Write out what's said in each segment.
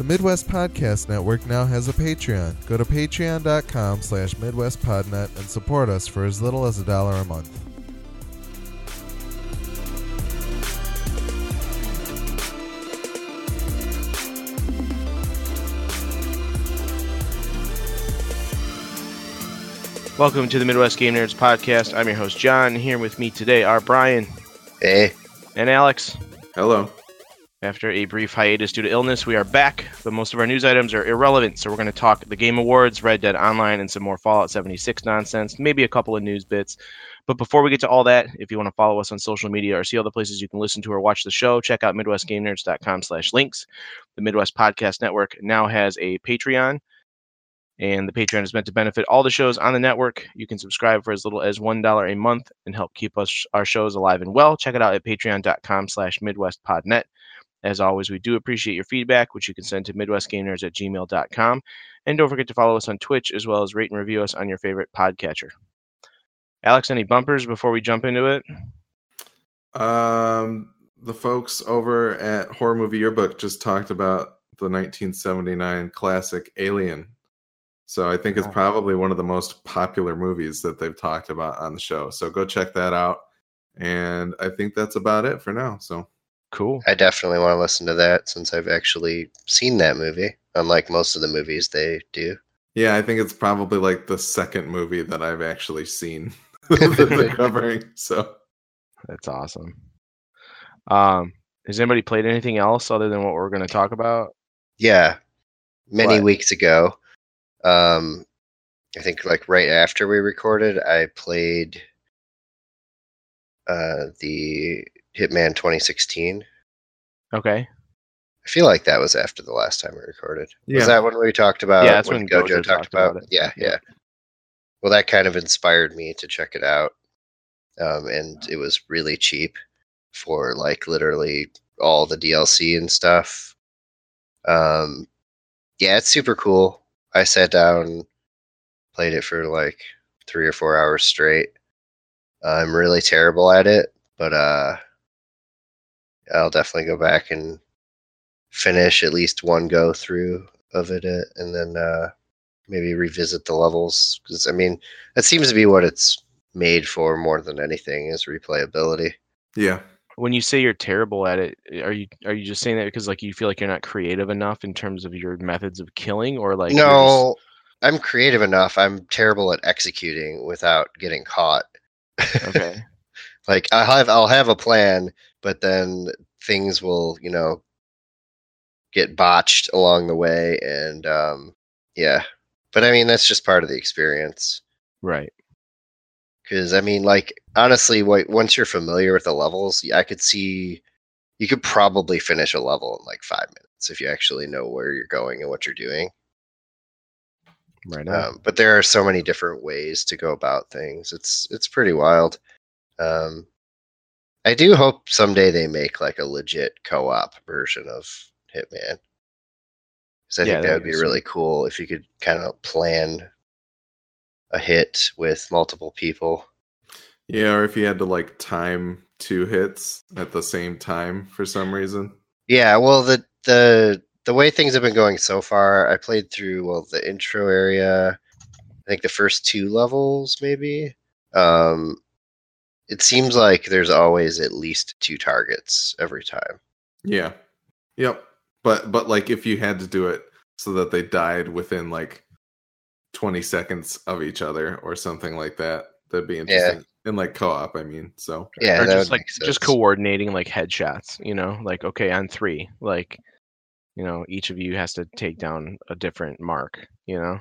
The Midwest Podcast Network now has a Patreon. Go to patreon.com slash midwestpodnet and support us for as little as a dollar a month. Welcome to the Midwest Game Nerds podcast. I'm your host John. Here with me today are Brian Hey, and Alex. Hello. After a brief hiatus due to illness, we are back, but most of our news items are irrelevant. So we're going to talk the Game Awards, Red Dead Online, and some more Fallout 76 nonsense, maybe a couple of news bits. But before we get to all that, if you want to follow us on social media or see all the places you can listen to or watch the show, check out MidwestGameNerds.com slash links. The Midwest Podcast Network now has a Patreon, and the Patreon is meant to benefit all the shows on the network. You can subscribe for as little as $1 a month and help keep us our shows alive and well. Check it out at patreon.com slash midwestpodnet. As always, we do appreciate your feedback, which you can send to midwestgamers at gmail.com. And don't forget to follow us on Twitch as well as rate and review us on your favorite podcatcher. Alex, any bumpers before we jump into it? Um, the folks over at Horror Movie Yearbook just talked about the 1979 classic Alien. So I think it's probably one of the most popular movies that they've talked about on the show. So go check that out. And I think that's about it for now. So Cool. I definitely want to listen to that since I've actually seen that movie, unlike most of the movies they do. yeah, I think it's probably like the second movie that I've actually seen that they're covering. So That's awesome. Um, has anybody played anything else other than what we're going to talk about? Yeah, many What? weeks ago, um, I think like right after we recorded, I played uh, the Hitman 2016. Okay. I feel like that was after the last time we recorded. Yeah. Was that when we talked about? Yeah, that's when Gojo, Gojo talked, talked about. about it. Yeah, Yeah. yeah. Well, that kind of inspired me to check it out, um, and it was really cheap for like literally all the DLC and stuff. Um, yeah, it's super cool. I sat down, played it for like three or four hours straight. I'm really terrible at it, but uh, I'll definitely go back and finish at least one go through of it, uh, and then uh, maybe revisit the levels. Because I mean, that seems to be what it's made for more than anything is replayability. yeah. When you say you're terrible at it, are you are you just saying that because like you feel like you're not creative enough in terms of your methods of killing, or like you're no, I'm creative enough. I'm terrible at executing without getting caught. okay. like I have I'll have a plan, but then things will, you know, get botched along the way and um yeah. But I mean that's just part of the experience. Right. Cuz I mean like honestly once you're familiar with the levels, I could see you could probably finish a level in like 5 minutes if you actually know where you're going and what you're doing. Right. Um, but there are so many different ways to go about things. It's it's pretty wild. Um, I do hope someday they make like a legit co-op version of Hitman. Because I Yeah, think that that would would be be really cool if you could kind of plan a hit with multiple people. Yeah, or if you had to like time two hits at the same time for some reason. Yeah, well the the the way things have been going so far, I played through well the intro area, I think the first two levels maybe. Um it seems like there's always at least two targets every time. Yeah. Yep. But but like if you had to do it so that they died within like 20 seconds of each other or something like that, that'd be interesting. In like co-op, I mean. So Yeah, or just like just coordinating like headshots, you know, like okay, on three, like you know, each of you has to take down a different mark, you know,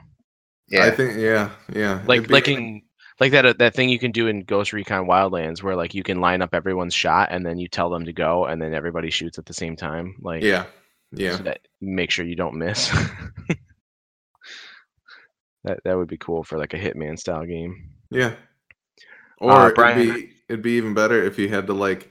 Yeah, I think yeah, yeah. like be- like in like that uh, that thing you can do in Ghost Recon Wildlands where like you can line up everyone's shot and then you tell them to go and then everybody shoots at the same time, like Yeah. Yeah. so make sure you don't miss. that that would be cool for like a Hitman style game. Yeah. Uh, Or Brian- it'd be it'd be even better if you had to like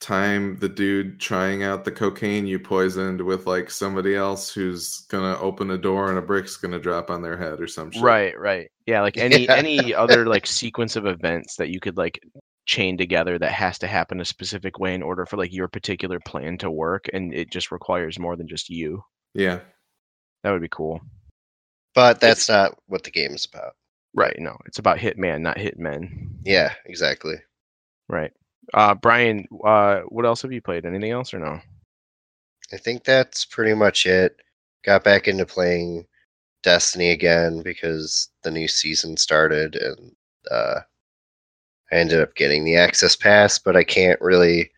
time the dude trying out the cocaine you poisoned with like somebody else who's gonna open a door and a brick's gonna drop on their head or some shit. Right, right. Yeah, like any Yeah. any other like sequence of events that you could like chain together that has to happen a specific way in order for like your particular plan to work and it just requires more than just you. Yeah. That would be cool. But that's not what the game is about. Right. No, it's about Hitman, not Hitmen. Yeah, exactly. Right. Uh, Brian, uh, what else have you played? Anything else or no? I think that's pretty much it. Got back into playing Destiny again because the new season started and uh, I ended up getting the access pass, but I can't really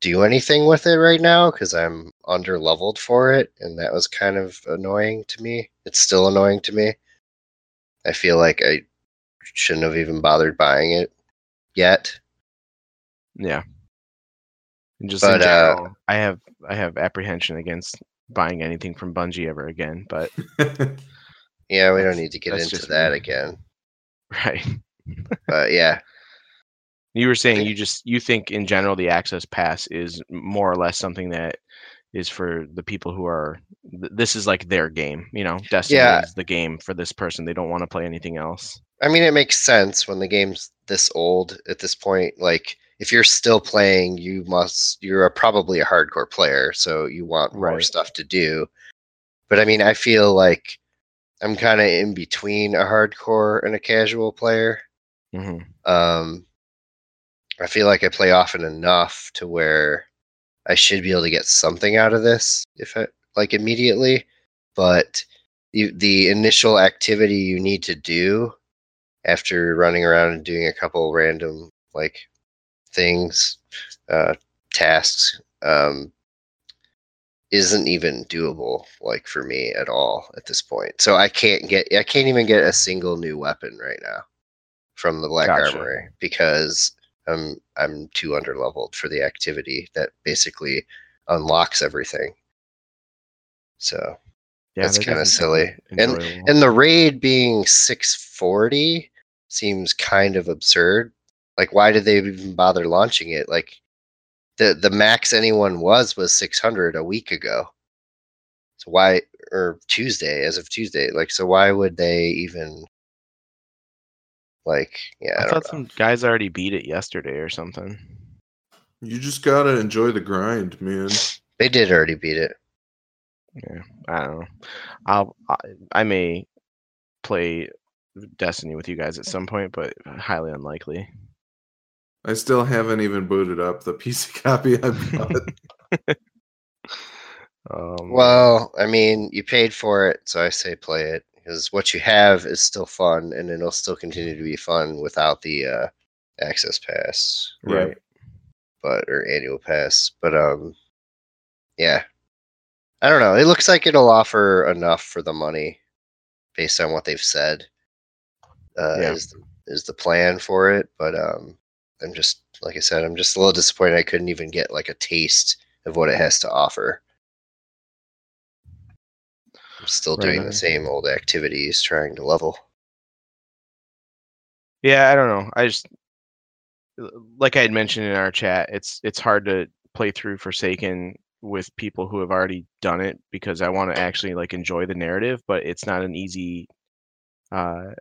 do anything with it right now because I'm under leveled for it, and that was kind of annoying to me. It's still annoying to me. I feel like I shouldn't have even bothered buying it yet. Yeah. And just But, in uh, general, I have I have apprehension against buying anything from Bungie ever again. But Yeah, we don't need to get into that me. again. right, But yeah, you were saying you just you think in general the access pass is more or less something that is for the people who are th- this is like their game. You know, Destiny Yeah. is the game for this person. They don't want to play anything else. I mean, it makes sense when the game's this old at this point. Like, if you're still playing, you must, you're a, probably a hardcore player, so you want more Right. stuff to do. But I mean, I feel like I'm kind of in between a hardcore and a casual player. hmm Um, I feel like I play often enough to where I should be able to get something out of this if I like immediately. But you, the initial activity you need to do after running around and doing a couple random like things, uh, tasks, um, isn't even doable like for me at all at this point. So I can't get I can't even get a single new weapon right now from the Black Gotcha. Armory because I'm I'm too underleveled for the activity that basically unlocks everything. So Yeah, That's that kinda silly. And- and the raid being 640 seems kind of absurd. Like why did they even bother launching it? Like the the max anyone was was 600 a week ago. So why or Tuesday as of Tuesday. Like so why would they even like yeah, I, I don't thought know. some guys already beat it yesterday or something. you just gotta enjoy the grind, man. They did already beat it. Yeah, I don't know. I'll I, I may play Destiny with you guys at some point, but highly unlikely. I still haven't even booted up the PC copy I bought. Um, Well, I mean, you paid for it, so I say play it because what you have is still fun, and it'll still continue to be fun without the uh, access pass, right. but or annual pass. But um, yeah, I don't know. It looks like it'll offer enough for the money, based on what they've said. Uh, Yeah. is is the plan for it? But um, I'm just like I said, I'm just a little disappointed. I couldn't even get like a taste of what it has to offer. I'm still Right doing on. the same old activities, trying to level. Yeah, I don't know. I just like I had mentioned in our chat, it's it's hard to play through Forsaken with people who have already done it because I want to actually like enjoy the narrative, but it's not an easy uh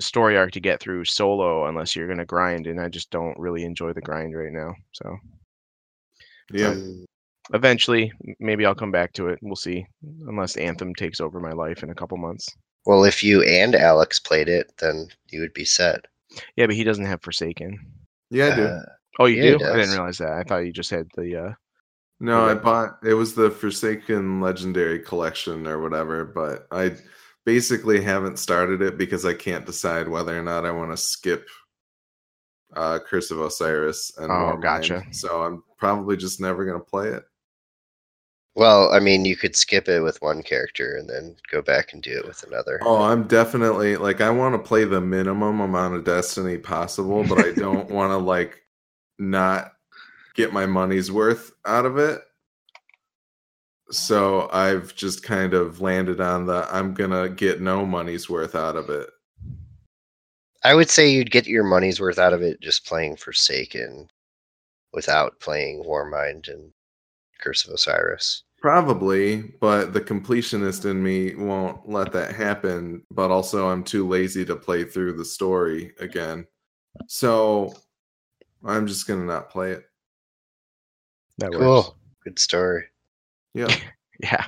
story arc to get through solo unless you're going to grind and I just don't really enjoy the grind right now. So yeah. Um, eventually maybe I'll come back to it. We'll see. Unless Anthem takes over my life in a couple months. well, if you and Alex played it, then you would be set. Yeah, but he doesn't have Forsaken. Yeah, I do. Uh, Oh, you Yeah, do? I didn't realize that. I thought you just had the uh No, I bought it was the Forsaken Legendary Collection or whatever, but I basically haven't started it because I can't decide whether or not I want to skip uh Curse of Osiris and Oh, Warmind. gotcha. So I'm probably just never gonna play it. well, I mean, you could skip it with one character and then go back and do it with another. Oh, I'm definitely like I want to play the minimum amount of Destiny possible, but I don't want to like not get my money's worth out of it. So I've just kind of landed on the I'm gonna get no money's worth out of it. I would say you'd get your money's worth out of it just playing Forsaken without playing Warmind and Curse of Osiris. Probably, but the completionist in me won't let that happen. But also, I'm too lazy to play through the story again. So I'm just gonna not play it. that Cool. works. Good story. Yeah. Yeah.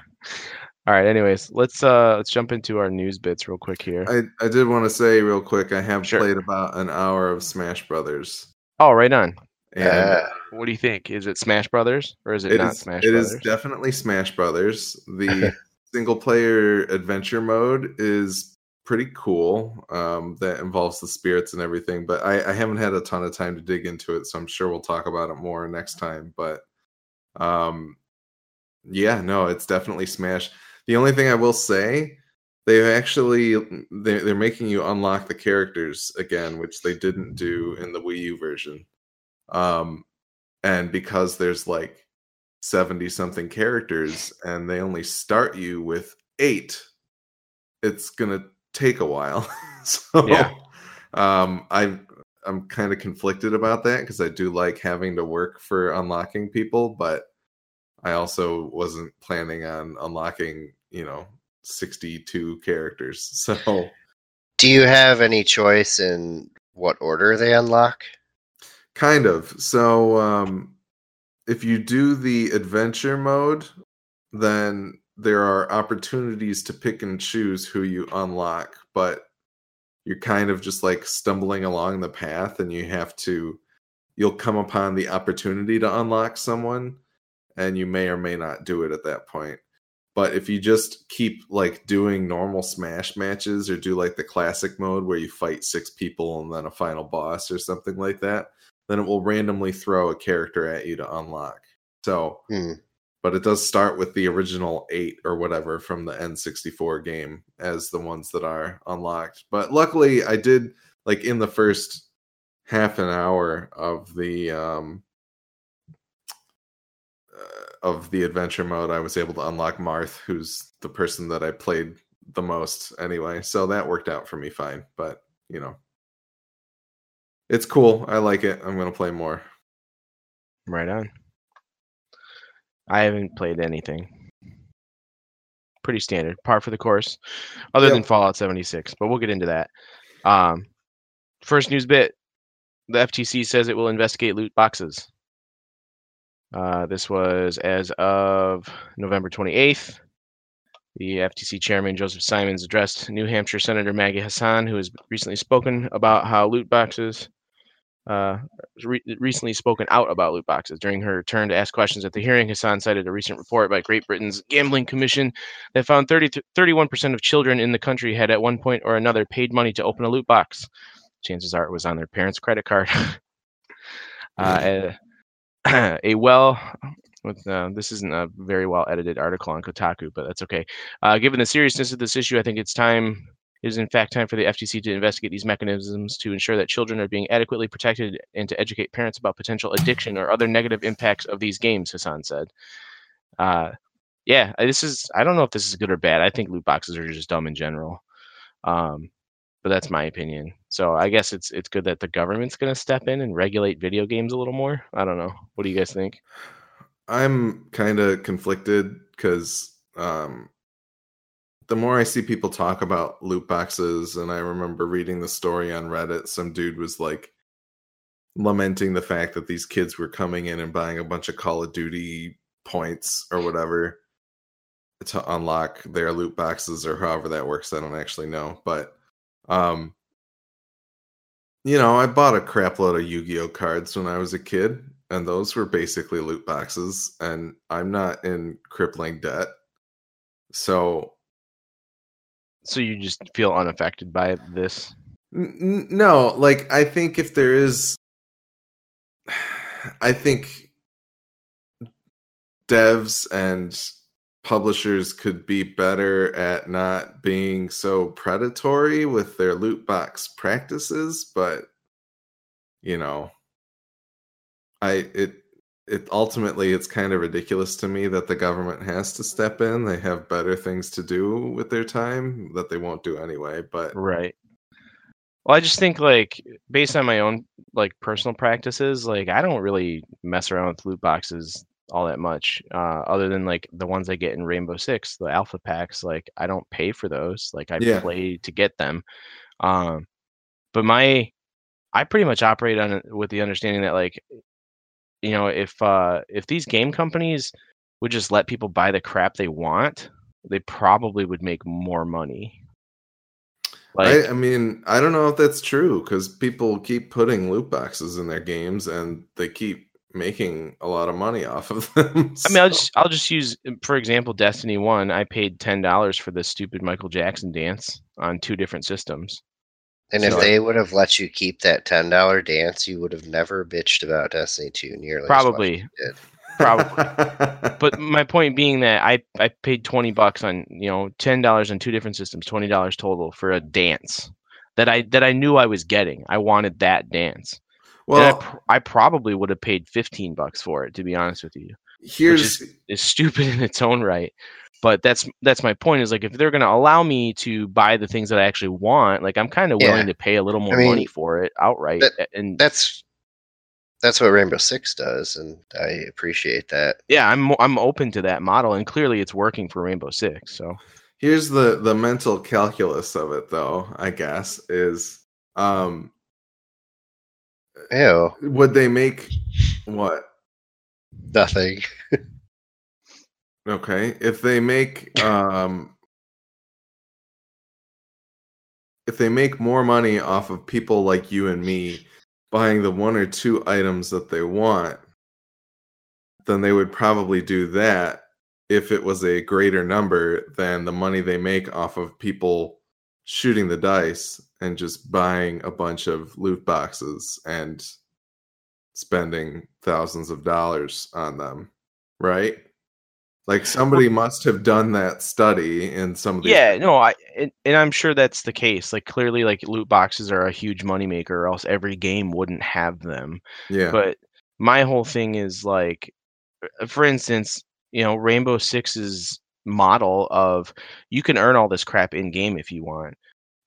All right. Anyways, let's uh let's jump into our news bits real quick here. I, I did want to say real quick, I have Sure. played about an hour of Smash Brothers. oh, right on. And Yeah. What do you think? Is it Smash Brothers or is it, it not is Smash it Brothers? is definitely Smash Brothers. The single player adventure mode is pretty cool. Um, that involves the spirits and everything, but I, I haven't had a ton of time to dig into it, so I'm sure we'll talk about it more next time. But um, yeah, no, it's definitely Smash. The only thing I will say, they actually they're, they're making you unlock the characters again, which they didn't do in the Wii U version. Um, and because there's like 70 something characters and they only start you with eight, it's gonna take a while. so Yeah. um, I I'm kind of conflicted about that because I do like having to work for unlocking people, but I also wasn't planning on unlocking, you know, 62 characters. So Do you have any choice in what order they unlock? kind of. So um if you do the adventure mode, then there are opportunities to pick and choose who you unlock, but you're kind of just like stumbling along the path and you have to you'll come upon the opportunity to unlock someone and you may or may not do it at that point. But if you just keep like doing normal smash matches or do like the classic mode where you fight six people and then a final boss or something like that, then it will randomly throw a character at you to unlock. So, Hmm. but it does start with the original eight or whatever from the N64 game as the ones that are unlocked. But luckily, I did like in the first half an hour of the um of the adventure mode, I was able to unlock Marth, who's the person that I played the most anyway. So that worked out for me fine. But you know, it's cool. I like it. I'm gonna play more. Right on. I haven't played anything. Pretty standard, par for the course, other Yep. than Fallout 76. But we'll get into that. Um, first news bit: the FTC says it will investigate loot boxes. Uh, this was as of November 28th. The FTC chairman Joseph Simons addressed New Hampshire Senator Maggie Hassan, who has recently spoken about how loot boxes uh, re- recently spoken out about loot boxes. During her turn to ask questions at the hearing, Hassan cited a recent report by Great Britain's Gambling Commission that found 30 31% of children in the country had at one point or another paid money to open a loot box. Chances are it was on their parents' credit card. uh, a, well with uh, this isn't a very well edited article on Kotaku, but that's okay. Uh, given the seriousness of this issue, I think it's time it is in fact time for the FTC to investigate these mechanisms to ensure that children are being adequately protected and to educate parents about potential addiction or other negative impacts of these games, Hassan said. Uh, yeah, this is, I don't know if this is good or bad. I think loot boxes are just dumb in general. Um, but that's my opinion. So I guess it's it's good that the government's going to step in and regulate video games a little more. I don't know. What do you guys think? I'm kind of conflicted because um, the more I see people talk about loot boxes, and I remember reading the story on Reddit, some dude was like lamenting the fact that these kids were coming in and buying a bunch of Call of Duty points or whatever to unlock their loot boxes or however that works. I don't actually know, but um, you know, I bought a crap load of Yu-Gi-Oh cards when I was a kid, and those were basically loot boxes, and I'm not in crippling debt. So So you just feel unaffected by this? N- no, like I think if there is, I think devs and publishers could be better at not being so predatory with their loot box practices, but you know, I it it ultimately it's kind of ridiculous to me that the government has to step in. They have better things to do with their time that they won't do anyway, but Right. Well, I just think like based on my own like personal practices, like I don't really mess around with loot boxes all that much. Uh, other than like the ones I get in Rainbow Six, the alpha packs, like I don't pay for those. Like I Yeah. play to get them. Um, but my I pretty much operate on it with the understanding that like you know if uh if these game companies would just let people buy the crap they want they probably would make more money. Like, I, I mean, I don't know if that's true because people keep putting loot boxes in their games and they keep making a lot of money off of them. so. I mean, I'll just I'll just use for example, Destiny One. I paid ten dollars for this stupid Michael Jackson dance on two different systems. And so if they would have let you keep that ten dollar dance, you would have never bitched about Destiny Two nearly. Probably. Probably. but my point being that I, I paid twenty bucks on you know ten dollars on two different systems, twenty dollars total for a dance that I that I knew I was getting. I wanted that dance. Well, I, I, probably would have paid fifteen bucks for it to be honest with you. Here's is, is stupid in its own right. But that's that's my point is like if they're going to allow me to buy the things that i actually want like i'm kind of willing to pay a little more I mean, money for it outright that, and that's that's what rainbow six does and i appreciate that. Yeah i'm i'm open to that model and clearly it's working for rainbow six so. Here's the the mental calculus of it though i guess is um Ew. would they make what? Nothing. Okay, if they make um if they make more money off of people like you and me buying the one or two items that they want, then they would probably do that if it was a greater number than the money they make off of people shooting the dice and just buying a bunch of loot boxes and spending thousands of dollars on them, right? Like somebody must have done that study in some of these. Yeah, no, I and, and, I'm sure that's the case. Like clearly, like loot boxes are a huge moneymaker, or else every game wouldn't have them. Yeah. But my whole thing is like, uh, for instance, you know, Rainbow Six's model of you can earn all this crap in game if you want,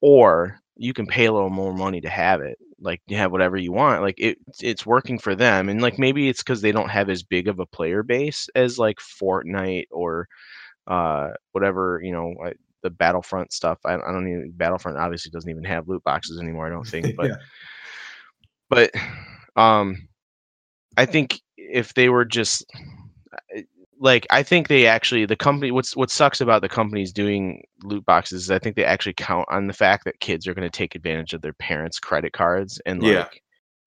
or you can pay a little more money to have it like you have whatever you want like it it's working for them and like maybe it's because they don't have as big of a player base as like fortnite or uh whatever you know the battlefront stuff i, I don't even battlefront obviously doesn't even have loot boxes anymore i don't think but yeah. but um i think if they were just like I think they actually the company what's what sucks about the companies doing loot boxes is I think they actually count on the fact that kids are going to take advantage of their parents' credit cards and like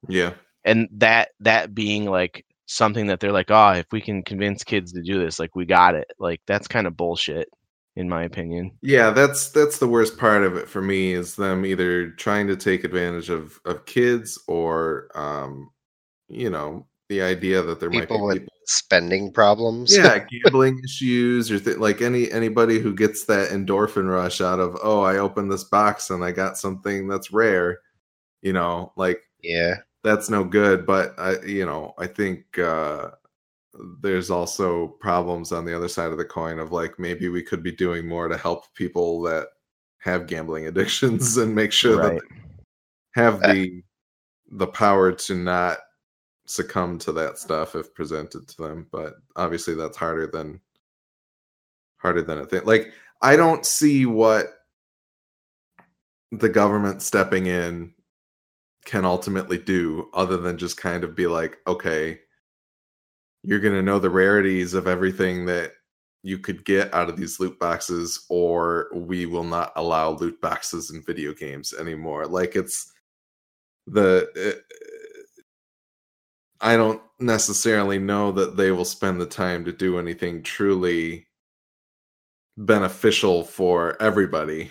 yeah. yeah. And that that being like something that they're like, "Oh, if we can convince kids to do this, like we got it." Like that's kind of bullshit in my opinion. Yeah, that's that's the worst part of it for me is them either trying to take advantage of of kids or um you know, the idea that there people might be people spending problems. Yeah, gambling issues or th- like any anybody who gets that endorphin rush out of oh, I opened this box and I got something that's rare. You know, like yeah, that's no good. But I, you know, I think uh, there's also problems on the other side of the coin of like maybe we could be doing more to help people that have gambling addictions and make sure right. that have uh the the power to not succumb to that stuff if presented to them but obviously that's harder than harder than a thing like i don't see what the government stepping in can ultimately do other than just kind of be like okay you're going to know the rarities of everything that you could get out of these loot boxes or we will not allow loot boxes in video games anymore. Like it's the it, I don't necessarily know that they will spend the time to do anything truly beneficial for everybody.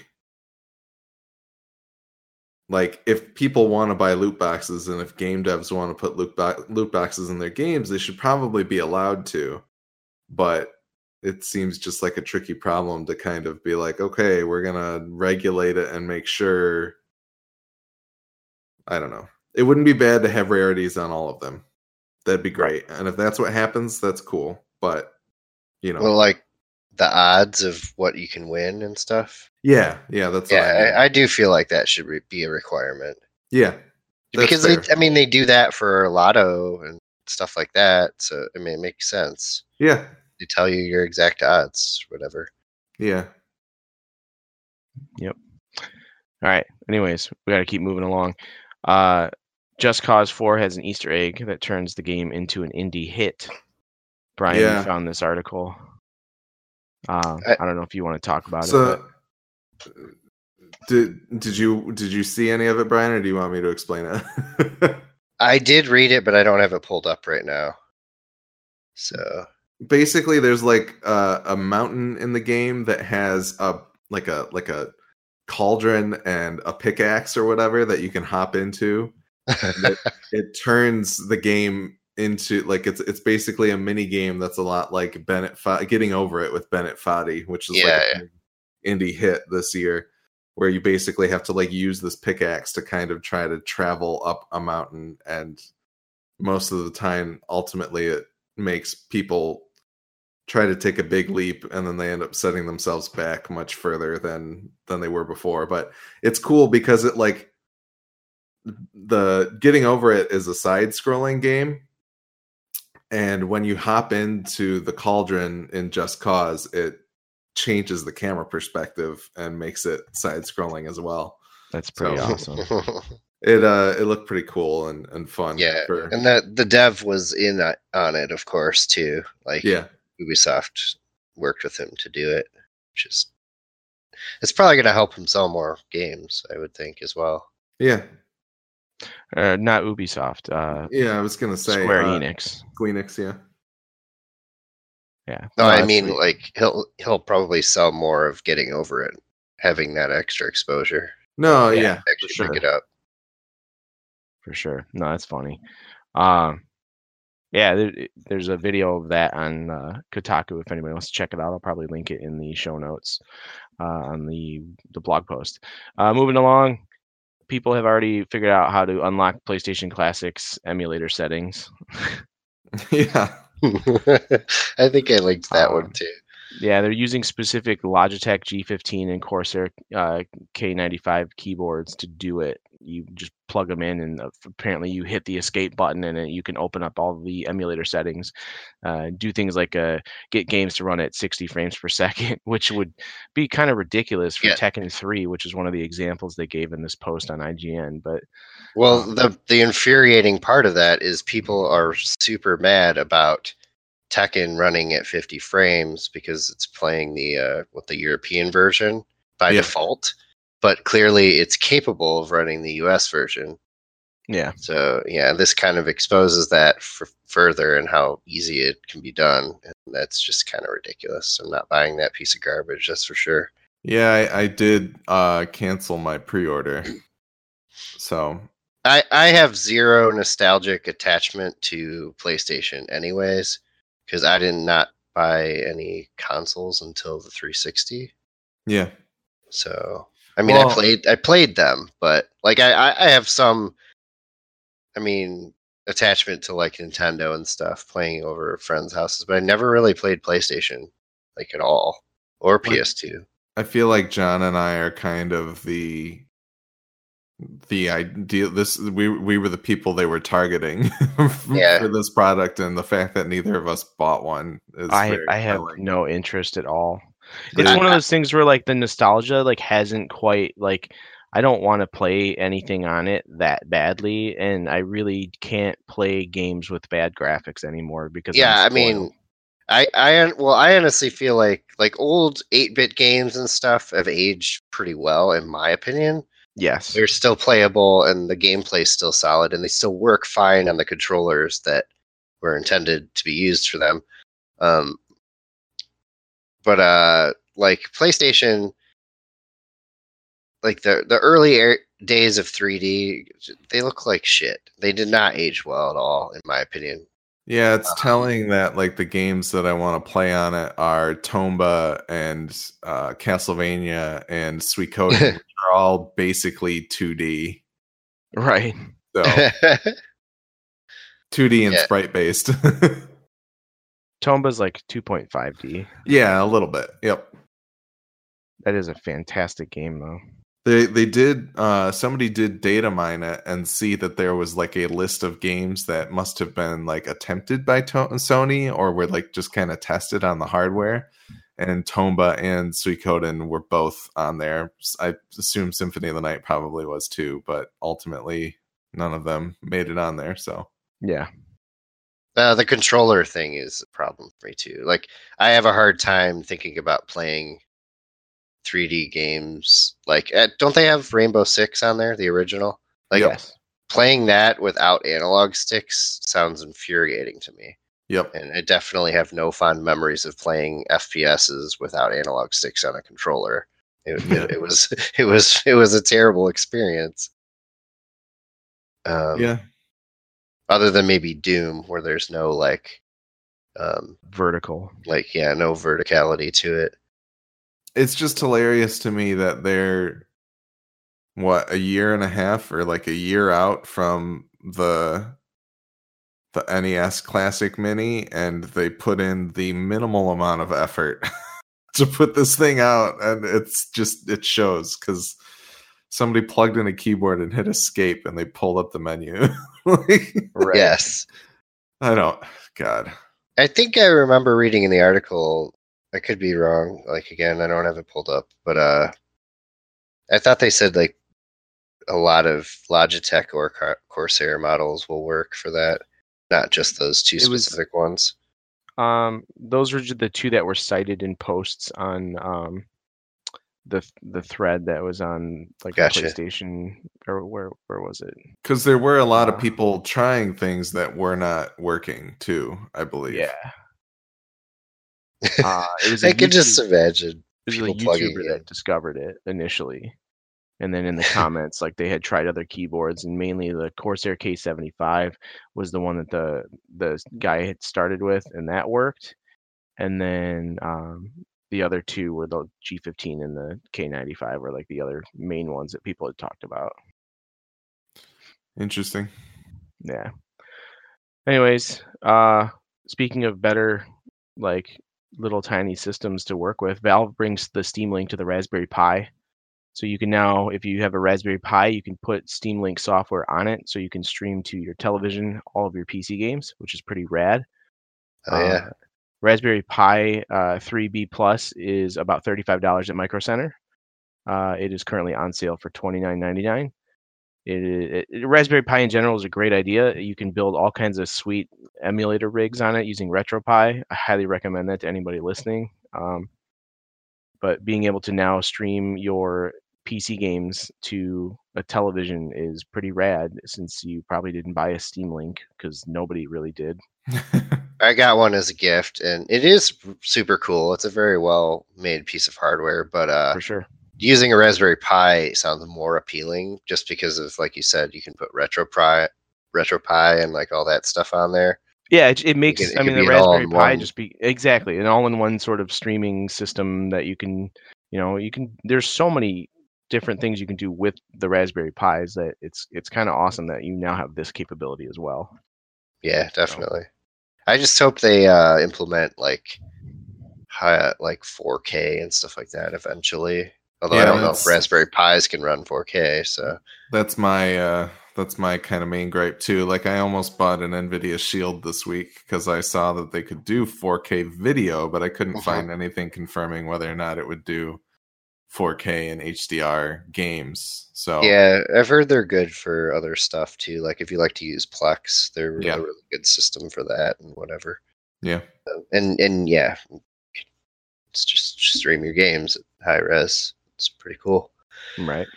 Like if people want to buy loot boxes and if game devs want to put loot, loot boxes in their games, they should probably be allowed to. But it seems just like a tricky problem to kind of be like, okay, we're going to regulate it and make sure I don't know. It wouldn't be bad to have rarities on all of them that'd be great. And if that's what happens, that's cool. But you know, well, like the odds of what you can win and stuff. Yeah, yeah, that's yeah. I, I, do feel like that should re- be a requirement. Yeah, because they, I mean, they do that for lotto and stuff like that. So I mean, it makes sense. Yeah, they tell you your exact odds, whatever. Yeah. Yep. All right. Anyways, we got to keep moving along. Uh, just Cause 4 has an Easter egg that turns the game into an indie hit. Brian yeah. found this article. Uh, I, I, don't know if you want to talk about so, it. But... Did did you did you see any of it, Brian, or do you want me to explain it? I did read it, but I don't have it pulled up right now. So basically, there's like a, a mountain in the game that has a like a like a cauldron and a pickaxe or whatever that you can hop into. It, it, turns the game into like it's it's basically a mini game that's a lot like Bennett F- getting over it with Bennett Foddy, which is yeah, like yeah. indie hit this year, where you basically have to like use this pickaxe to kind of try to travel up a mountain, and most of the time, ultimately, it makes people try to take a big leap and then they end up setting themselves back much further than than they were before but it's cool because it like the getting over it is a side scrolling game. And when you hop into the cauldron in just cause it changes the camera perspective and makes it side scrolling as well. That's pretty so, awesome. it uh it looked pretty cool and and fun yeah for... and that the dev was in that, on it of course too. Like yeah. Ubisoft worked with him to do it, which is it's probably going to help him sell more games, I would think, as well. Yeah. Uh, not Ubisoft. Uh, yeah, I was going to say Square uh, Enix. Enix, yeah. Yeah. No, no I mean, sweet. like he'll he'll probably sell more of getting over it, having that extra exposure. No, yeah, yeah actually sure. pick it up. For sure. No, that's funny. Um, yeah, there, there's a video of that on uh, Kotaku. If anybody wants to check it out, I'll probably link it in the show notes uh, on the the blog post. Uh, moving along, people have already figured out how to unlock PlayStation Classics emulator settings. yeah, I think I linked that um, one too. Yeah, they're using specific Logitech G15 and Corsair uh, K95 keyboards to do it you just plug them in and uh, apparently you hit the escape button and it, you can open up all the emulator settings uh, do things like uh, get games to run at 60 frames per second which would be kind of ridiculous for yeah. tekken 3 which is one of the examples they gave in this post on ign but well um, the the infuriating part of that is people are super mad about tekken running at 50 frames because it's playing the uh, what the european version by yeah. default but clearly it's capable of running the US version. Yeah. So yeah, this kind of exposes that further and how easy it can be done, and that's just kind of ridiculous. I'm not buying that piece of garbage, that's for sure. Yeah, I, I did uh, cancel my pre-order. So I I have zero nostalgic attachment to PlayStation, anyways, because I did not buy any consoles until the 360. Yeah. So I mean, well, I played I played them, but like I I have some. I mean, attachment to like Nintendo and stuff, playing over friends' houses, but I never really played PlayStation like at all or PS2. I feel like John and I are kind of the the idea this we we were the people they were targeting for, yeah. for this product and the fact that neither of us bought one is I I have no interest at all. It's one of those things where like the nostalgia like hasn't quite like I don't want to play anything on it that badly, and I really can't play games with bad graphics anymore because yeah, I mean, I I well, I honestly feel like like old eight bit games and stuff have aged pretty well in my opinion. Yes, they're still playable and the gameplay's still solid, and they still work fine on the controllers that were intended to be used for them. Um, but uh like PlayStation like the the early er- days of 3D they look like shit. They did not age well at all in my opinion. Yeah, it's um, telling that like the games that I want to play on it are Tomba and uh, Castlevania and Suikoden, which are all basically 2D. Right. So 2D and yeah. sprite based. Tomba's like 2.5D. Yeah, a little bit. Yep. That is a fantastic game though. They they did uh somebody did data mine it and see that there was like a list of games that must have been like attempted by to- Sony or were like just kind of tested on the hardware. And Tomba and Suikoden were both on there. I assume Symphony of the Night probably was too, but ultimately none of them made it on there. So yeah, Uh, the controller thing is a problem for me too. Like, I have a hard time thinking about playing 3D games. Like, uh, don't they have Rainbow Six on there, the original? Like, yes. playing that without analog sticks sounds infuriating to me. Yep. And I definitely have no fond memories of playing FPSs without analog sticks on a controller. It, it, it was it was it was a terrible experience. Um, yeah. Other than maybe Doom, where there's no like, um, Vertical. like yeah, no verticality to it. It's just hilarious to me that they're what a year and a half or like a year out from the the NES Classic Mini, and they put in the minimal amount of effort to put this thing out, and it's just it shows because somebody plugged in a keyboard and hit escape, and they pulled up the menu. Like, Right. Yes, I don't. God, I think I remember reading in the article. I could be wrong. Like again, I don't have it pulled up, but uh, I thought they said like a lot of Logitech or Car- Corsair models will work for that, not just those two It was- specific ones. Um, those were the two that were cited in posts on um, the the thread that was on like Gotcha. the PlayStation or where where was it? because there were a lot Uh, of people trying things that were not working too. I believe. Yeah. Uh, it was a I could just imagine. It was a people plugging YouTuber in. that discovered it initially. And then in the comments, like they had tried other keyboards, and mainly the Corsair K75 was the one that the the guy had started with, and that worked. And then um, the other two were the G15 and the K95 were like the other main ones that people had talked about. Interesting. Yeah. Anyways, uh speaking of better like little tiny systems to work with, Valve brings the Steam Link to the Raspberry Pi. So you can now if you have a Raspberry Pi, you can put Steam Link software on it so you can stream to your television all of your PC games, which is pretty rad. Oh yeah, Uh, Raspberry Pi uh, 3B Plus is about $35 at Micro Center. Uh, it is currently on sale for $29.99. It, it, Raspberry Pi in general is a great idea. You can build all kinds of sweet emulator rigs on it using RetroPie. I highly recommend that to anybody listening. Um, but being able to now stream your PC games to a television is pretty rad since you probably didn't buy a Steam Link because nobody really did. I got one as a gift, and it is super cool. It's a very well made piece of hardware, but uh, For sure. using a Raspberry Pi sounds more appealing just because of like you said, you can put RetroPie, RetroPie, and like all that stuff on there. Yeah, it, it makes. can- it I mean, the Raspberry Pi just be exactly an all-in-one sort of streaming system that you can, you know, you can. There's so many different things you can do with the Raspberry Pis that it's it's kind of awesome that you now have this capability as well. Yeah, definitely. I just hope they uh, implement like high, like 4K and stuff like that eventually. Although I don't know if Raspberry Pis can run 4K, so that's my uh that's my kind of main gripe too. Like I almost bought an Nvidia Shield this week because I saw that they could do 4K video, but I couldn't Mhm. find anything confirming whether or not it would do 4K and HDR games. So yeah, I've heard they're good for other stuff too. Like if you like to use Plex, they're Yeah. a really good system for that and whatever. yeah. And and yeah, it's just stream your games at high res. It's pretty cool. Right.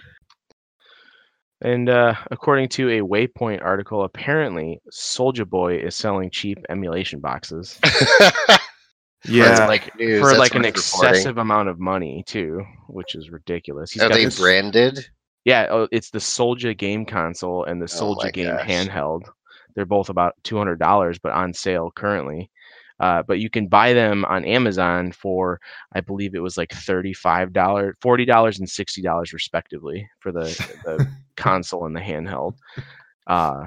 And uh, according to a Waypoint article, apparently Soulja Boy is selling cheap emulation boxes Yeah, like news. for like an worth reporting. excessive amount of money too, which is ridiculous. He's Are got they this- branded? Yeah, oh, it's the Soulja game console and the Oh Soulja my game gosh. handheld. They're both about two hundred dollars, but on sale currently. Uh, but you can buy them on Amazon for, I believe it was like thirty-five dollars, forty dollars, and sixty dollars respectively for the, the console and the handheld. Uh,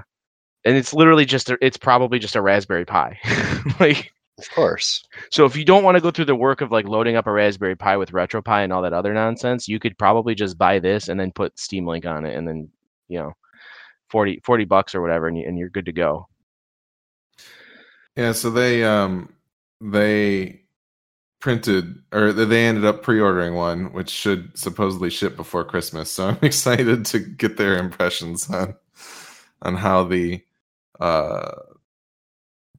and it's literally just, a, it's probably just a Raspberry Pi. like, Of course. so if you don't want to go through the work of like loading up a Raspberry Pi with RetroPie and all that other nonsense, you could probably just buy this and then put Steam Link on it and then, you know, 40, 40 bucks or whatever and, you, and you're good to go. Yeah, so they um they printed or they ended up pre-ordering one which should supposedly ship before Christmas. So I'm excited to get their impressions on on how the uh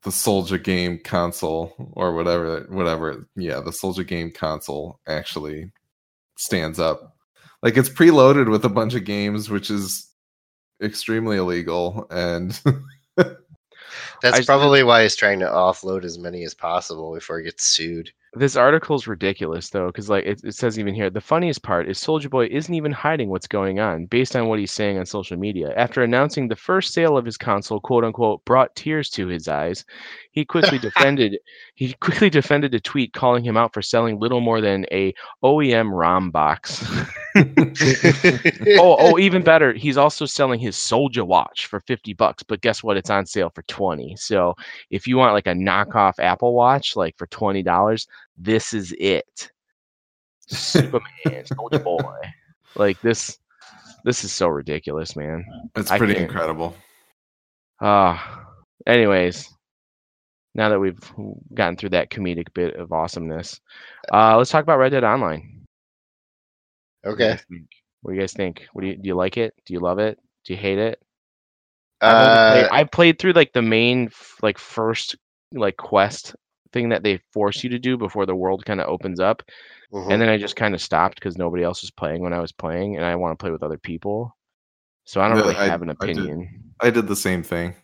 the Soulja game console or whatever whatever yeah, the Soulja game console actually stands up. Like it's preloaded with a bunch of games which is extremely illegal and That's I- probably why he's trying to offload as many as possible before he gets sued. This article's ridiculous though, because like it, it says even here, the funniest part is Soulja Boy isn't even hiding what's going on based on what he's saying on social media. After announcing the first sale of his console, quote unquote, brought tears to his eyes, he quickly defended he quickly defended a tweet calling him out for selling little more than a OEM ROM box. oh, oh, even better, he's also selling his Soulja watch for 50 bucks, but guess what? It's on sale for 20. So if you want like a knockoff Apple Watch, like for $20, this is it. Superman, Soulja Boy. Like this this is so ridiculous, man. it's pretty incredible. Ah, anyways, now that we've gotten through that comedic bit of awesomeness, uh, let's talk about Red Dead Online. What do you okay. guys think? What do you guys think? What do you do? You like it? Do you love it? Do you hate it? I've, Uh, played, I played through like the main like first like quest thing that they force you to do before the world kind of opens up, mhm. and then I just kind of stopped because nobody else was playing when I was playing, and I want to play with other people. So I don't Yeah, really I- have an I did. opinion. I did the same thing.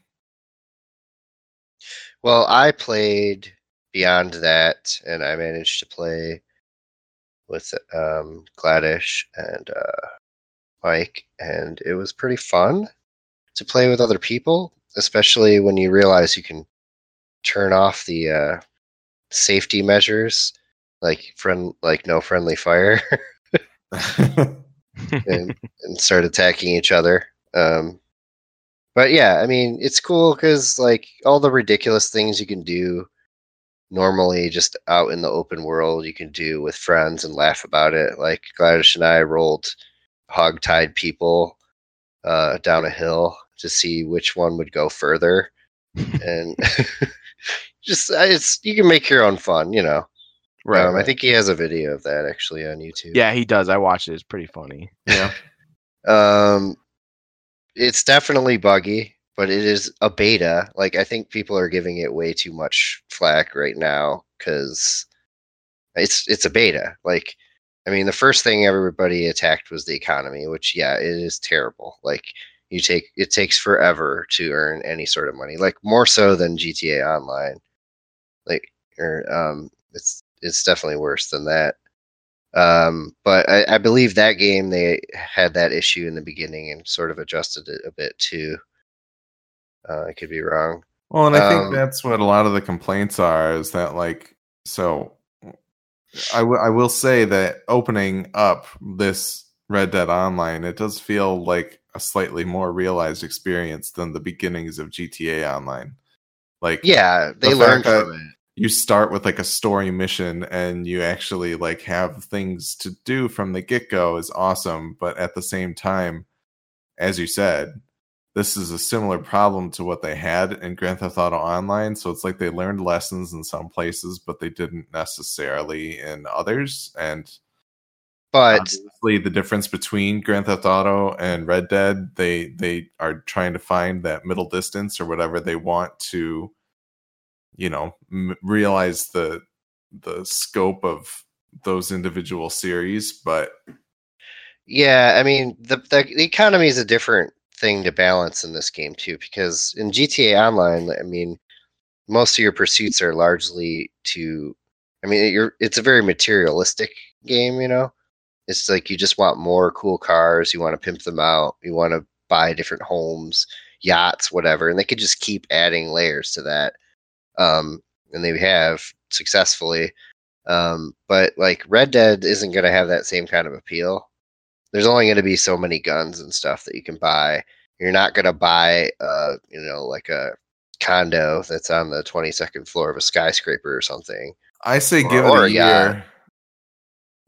Well, I played beyond that, and I managed to play with um, Gladish and uh, Mike, and it was pretty fun to play with other people, especially when you realize you can turn off the uh, safety measures, like friend, like no friendly fire, and, and start attacking each other. Um, but yeah, I mean, it's cool because like all the ridiculous things you can do normally just out in the open world, you can do with friends and laugh about it. Like Gladys and I rolled hog-tied people uh, down a hill to see which one would go further, and just it's you can make your own fun, you know. right, um, I think he has a video of that actually on YouTube. Yeah, he does. I watched it. It's pretty funny. yeah. Um, it's definitely buggy, but it is a beta. Like I think people are giving it way too much flack right now because it's it's a beta. Like, I mean, the first thing everybody attacked was the economy, which yeah, it is terrible. Like you take it takes forever to earn any sort of money, like more so than GTA Online. Like, or um, it's it's definitely worse than that. Um, but I, I believe that game they had that issue in the beginning and sort of adjusted it a bit too. Uh, I could be wrong. Well, and I Um, think that's what a lot of the complaints are is that like so I w- I will say that opening up this Red Dead Online, it does feel like a slightly more realized experience than the beginnings of GTA Online. Like Yeah, they The learned from it. you start with like a story mission and you actually like have things to do from the get-go is awesome but at the same time as you said this is a similar problem to what they had in Grand Theft Auto Online. So it's like they learned lessons in some places but they didn't necessarily in others. And But obviously the difference between Grand Theft Auto and Red Dead they they are trying to find that middle distance or whatever they want to you know m- realize the the scope of those individual series. But yeah, I mean the, the the economy is a different thing to balance in this game too, because in GTA Online, I mean, most of your pursuits are largely to. I mean, it's a very materialistic game, you know. It's like you just want more cool cars, you want to pimp them out, you want to buy different homes, yachts, whatever, and they could just keep adding layers to that. Um, and they have successfully. Um, but like Red Dead isn't going to have that same kind of appeal. There's only going to be so many guns and stuff that you can buy. You're not going to buy, uh, you know, like a condo that's on the 22nd floor of a skyscraper or something. I say Or- give it or a a yacht. year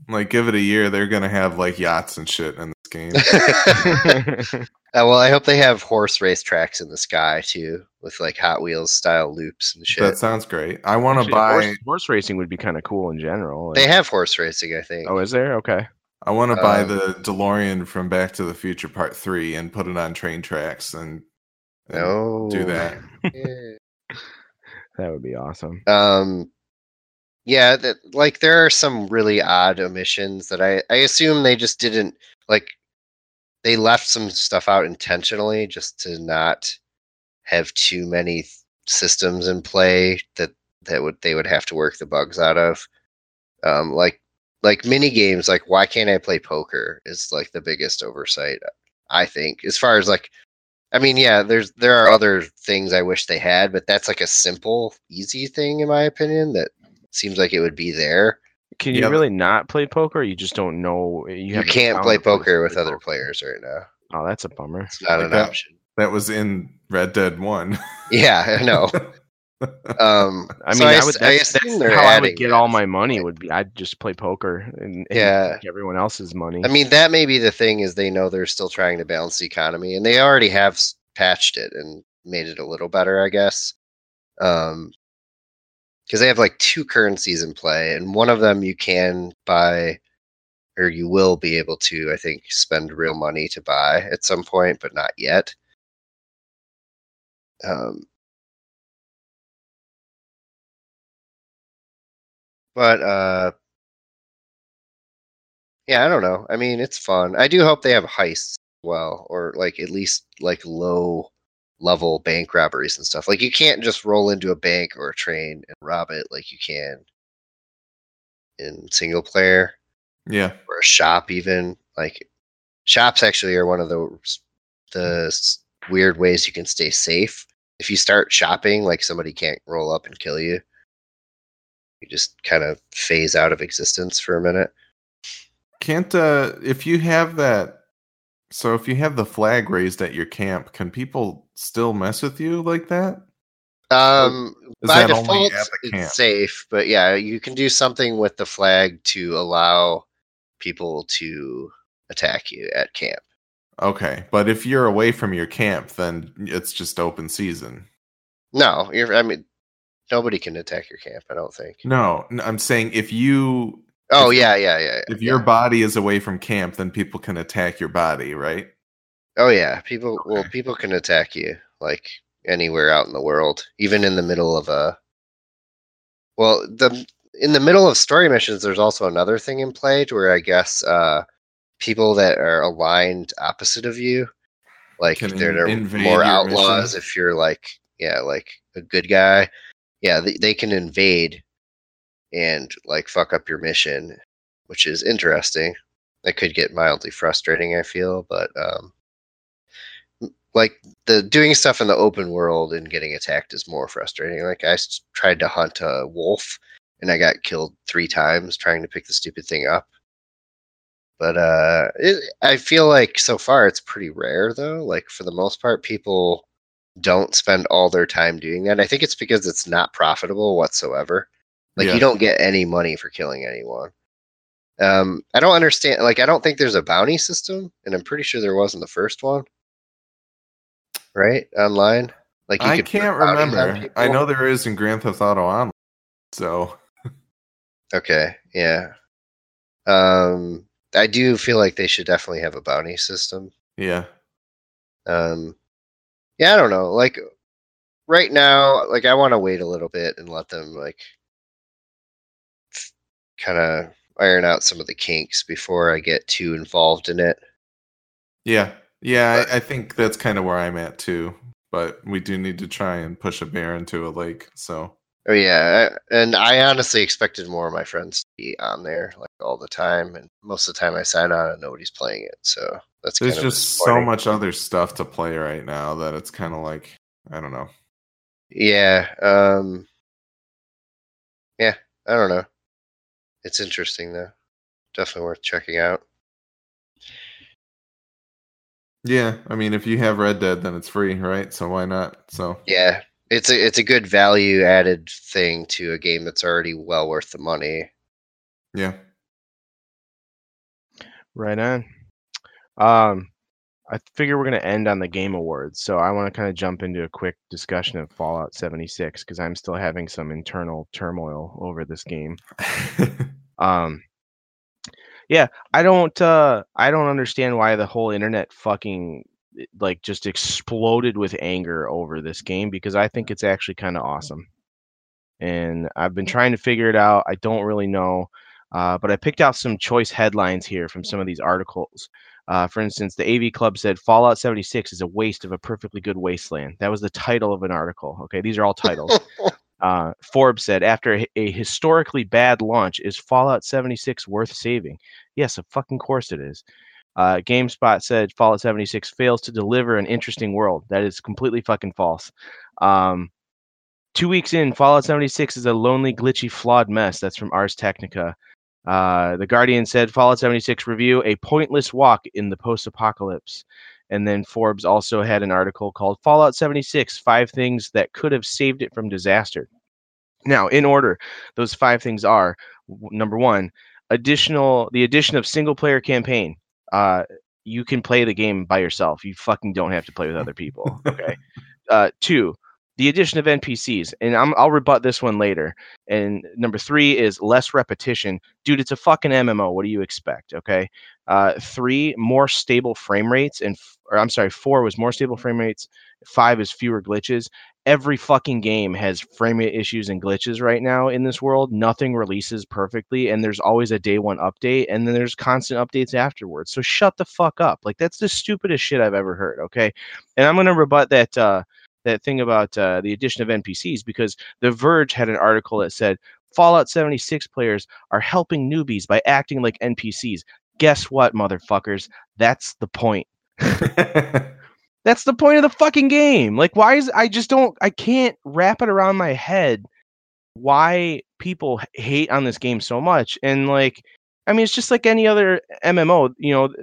like give it a year they're gonna have like yachts and shit in this game Uh, well, I hope they have horse race tracks in the sky too, with like Hot Wheels style loops and shit. that sounds great i want to buy horse, horse racing would be kind of cool in general. they have horse racing, I think. oh, is there? Okay. I want to buy Um, the DeLorean from Back to the Future Part Three and put it on train tracks and, and no, do that. That would be awesome. Um, yeah, that like there are some really odd omissions that I I assume they just didn't like. They left some stuff out intentionally just to not have too many systems in play that that would they would have to work the bugs out of. Um, like like mini games, like why can't I play poker is like the biggest oversight I think. As far as like, I mean, yeah, there's there are other things I wish they had, but that's like a simple, easy thing in my opinion that seems like it would be there. Can you Yep. really not play poker? Or you just don't know. You, You, can't play poker with play other poker. players right now. Oh, that's a bummer. It's not Like an that? option. That was in Red Dead One. Yeah, I know. Um, I mean, so I, I, would. s- I That's, that's how I would get that all my money. Would be I'd just play poker and, and Yeah. take everyone else's money. I mean, that may be the thing is they know they're still trying to balance the economy, and they already have patched it and made it a little better, I guess. Um, because they have like two currencies in play, and one of them you can buy, or you will be able to, I think, spend real money to buy at some point, but not yet. Um, but uh, yeah, I don't know. I mean, it's fun. I do hope they have heists well, or like at least like low level bank robberies and stuff. Like you can't just roll into a bank or a train and rob it like you can in single player yeah. or a shop even. Like shops actually are one of the the weird ways you can stay safe. If you start shopping, like somebody can't roll up and kill you. You just kind of phase out of existence for a minute. Can't uh if you have that so if you have the flag raised at your camp, can people still mess with you like that? Um, Is by that default, it's safe, but yeah, you can do something with the flag to allow people to attack you at camp. Okay, but if you're away from your camp, then it's just open season. No, you're. I mean, nobody can attack your camp. I don't think. No, I'm saying if you Oh If- yeah, yeah, yeah. yeah, if your yeah. body is away from camp, then people can attack your body, right? oh yeah, people. Well, people can attack you like anywhere out in the world, even in the middle of a. Well, the in the middle of story missions, there's also another thing in play to where I guess uh, people that are aligned opposite of you, like Can they're, in- they're more outlaws. mission? If you're like, yeah, like a good guy, yeah, they, they can invade and like fuck up your mission, which is interesting. That could get mildly frustrating, I feel, but um, like the doing stuff in the open world and getting attacked is more frustrating. Like I tried to hunt a wolf and I got killed three times trying to pick the stupid thing up. But uh, it, I feel like so far it's pretty rare though. Like for the most part, people don't spend all their time doing that. I think it's because it's not profitable whatsoever. Like Yeah. you don't get any money for killing anyone. Um, I don't understand. Like I don't think there's a bounty system, and I'm pretty sure there was in the first one. Right online, like I can't remember. I know there is in Grand Theft Auto Online. So Okay, yeah. Um, I do feel like they should definitely have a bounty system. yeah, Um, yeah, I don't know. Like right now, like I want to wait a little bit and let them like kind of iron out some of the kinks before I get too involved in it. yeah, yeah. I, I think that's kind of where I'm at too. But we do need to try and push a bear into a lake. So Oh yeah, and I honestly expected more of my friends to be on there like all the time, and most of the time I sign on and nobody's playing it. So that's there's kind of just so much other stuff to play right now that it's kind of like I don't know. Yeah, um, yeah, I don't know. It's interesting though. Definitely worth checking out. Yeah, I mean, if you have Red Dead, then it's free, right? So why not? So Yeah, it's a it's a good value added thing to a game that's already well worth the money. yeah, Right on. Um, I figure we're going to end on the Game Awards, so I want to kind of jump into a quick discussion of Fallout 76 because I'm still having some internal turmoil over this game. Um, yeah, I don't, uh, I don't understand why the whole internet fucking eh, like just exploded with anger over this game because I think it's actually kind of awesome. and I've been trying to figure it out. I don't really know, uh, but I picked out some choice headlines here from some of these articles. Uh, for instance, the AV Club said Fallout 76 is a waste of a perfectly good wasteland. That was the title of an article. Okay, these are all titles. Uh, Forbes said, after a, a, historically bad launch, is Fallout 76 worth saving? Yes, of fucking course it is. Uh, GameSpot said Fallout 76 fails to deliver an interesting world. That is completely fucking false. Um, two weeks in, Fallout 76 is a lonely, glitchy, flawed mess. That's from Ars Technica. Uh, the Guardian said Fallout 76 review a pointless walk in the post apocalypse. And then Forbes also had an article called Fallout 76 Five Things That Could Have Saved It from Disaster. Now, in order, those five things are number one, additional the addition of single player campaign. Uh, you can play the game by yourself. You fucking don't have to play with other people. Okay. uh, two, the addition of NPCs, and i will rebut this one later. And number three is less repetition, dude. It's a fucking MMO. What do you expect? Okay. Uh, three, more stable frame rates, and or I'm sorry, four was more stable frame rates. Five is fewer glitches. Every fucking game has frame rate issues and glitches right now in this world. Nothing releases perfectly, and there's always a day one update, and then there's constant updates afterwards. So shut the fuck up. Like that's the stupidest shit I've ever heard. Okay, and I'm gonna rebut that. Uh, that thing about uh, the addition of NPCs because The Verge had an article that said Fallout 76 players are helping newbies by acting like NPCs guess what, motherfuckers? That's the point. That's the point of the fucking game. Like, why is I just don't I can't wrap it around my head why people hate on this game so much. And like, I mean, it's just like any other MMO. You know,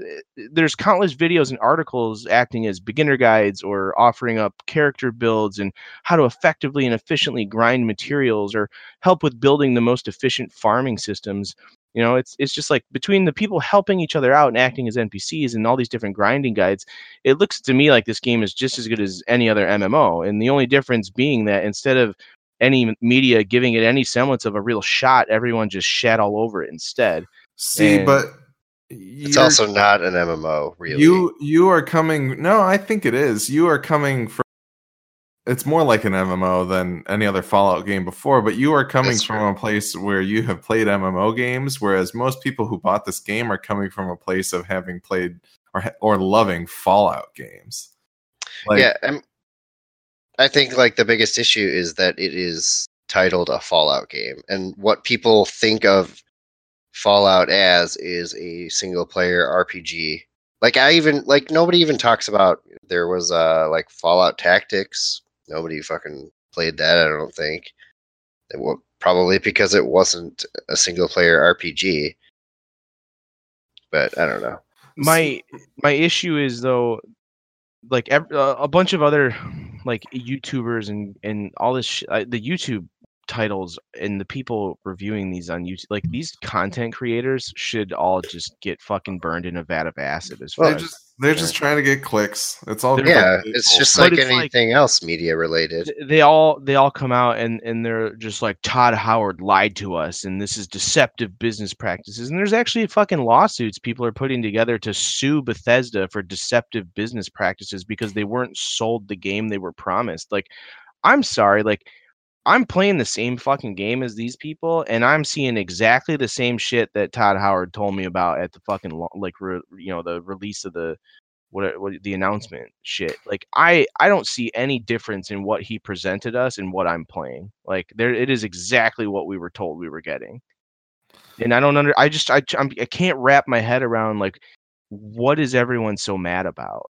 there's countless videos and articles acting as beginner guides or offering up character builds and how to effectively and efficiently grind materials or help with building the most efficient farming systems. You know, it's it's just like between the people helping each other out and acting as NPCs and all these different grinding guides, it looks to me like this game is just as good as any other MMO. And the only difference being that instead of any media giving it any semblance of a real shot, everyone just shat all over it instead. See, and but it's also not an MMO, really. You you are coming. No, I think it is. You are coming from it's more like an MMO than any other Fallout game before, but you are coming That's from true. a place where you have played MMO games, whereas most people who bought this game are coming from a place of having played or or loving Fallout games. Like, yeah, I'm, I think like the biggest issue is that it is titled a Fallout game, and what people think of Fallout as is a single player RPG. Like I even like nobody even talks about there was uh like Fallout Tactics Nobody fucking played that. I don't think. Will, probably because it wasn't a single player RPG. But I don't know. My my issue is though, like uh, a bunch of other like YouTubers and and all this sh- uh, the YouTube titles and the people reviewing these on YouTube, like these mm-hmm. content creators should all just get fucking burned in a vat of acid. As far they're just they're just trying to get clicks. It's all yeah. It's just like it's anything like, else media related. They all they all come out and and they're just like Todd Howard lied to us and this is deceptive business practices. And there's actually fucking lawsuits people are putting together to sue Bethesda for deceptive business practices because they weren't sold the game they were promised. Like, I'm sorry, like I'm playing the same fucking game as these people, and I'm seeing exactly the same shit that Todd Howard told me about at the fucking like re, you know the release of the what, what the announcement shit. Like I I don't see any difference in what he presented us and what I'm playing. Like there it is exactly what we were told we were getting. And I don't under I just I I'm, I can't wrap my head around like what is everyone so mad about?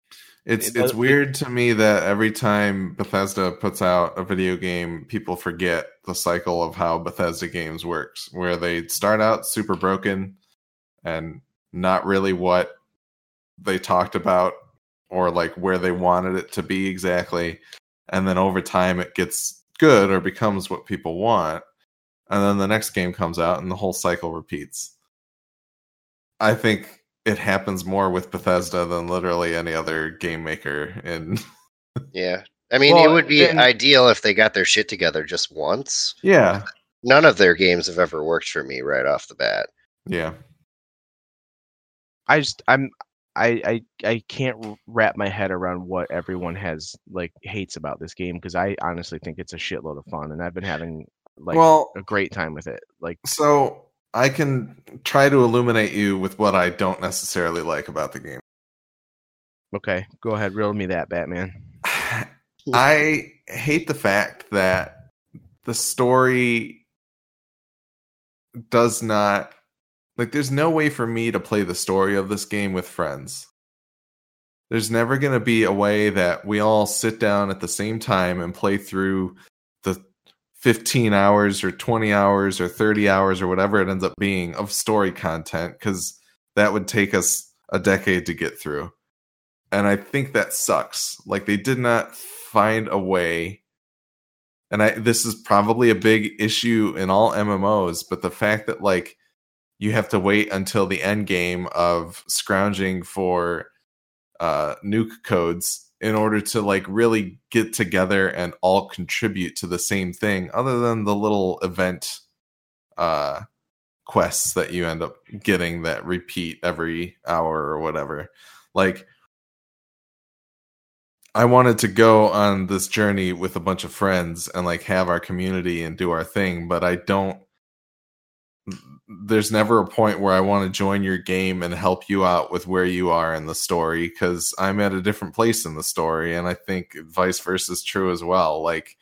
It's it, it's weird to me that every time Bethesda puts out a video game, people forget the cycle of how Bethesda games works, where they start out super broken and not really what they talked about or like where they wanted it to be exactly, and then over time it gets good or becomes what people want, and then the next game comes out and the whole cycle repeats. I think it happens more with Bethesda than literally any other game maker. And yeah, I mean, well, it would be and, ideal if they got their shit together just once. Yeah, none of their games have ever worked for me right off the bat. Yeah, I just I'm I I I can't wrap my head around what everyone has like hates about this game because I honestly think it's a shitload of fun, and I've been having like well, a great time with it. Like so I can try to illuminate you with what I don't necessarily like about the game. Okay, go ahead, reel me that, Batman. I hate the fact that the story does not like there's no way for me to play the story of this game with friends. There's never going to be a way that we all sit down at the same time and play through the 15 hours or 20 hours or 30 hours or whatever it ends up being of story content cuz that would take us a decade to get through and I think that sucks. Like they did not find a way. And I this is probably a big issue in all MMOs, but the fact that like you have to wait until the end game of scrounging for uh nuke codes in order to like really get together and all contribute to the same thing other than the little event uh quests that you end up getting that repeat every hour or whatever. Like I wanted to go on this journey with a bunch of friends and like have our community and do our thing, but I don't there's never a point where I want to join your game and help you out with where you are in the story because I'm at a different place in the story, and I think vice versa is true as well. Like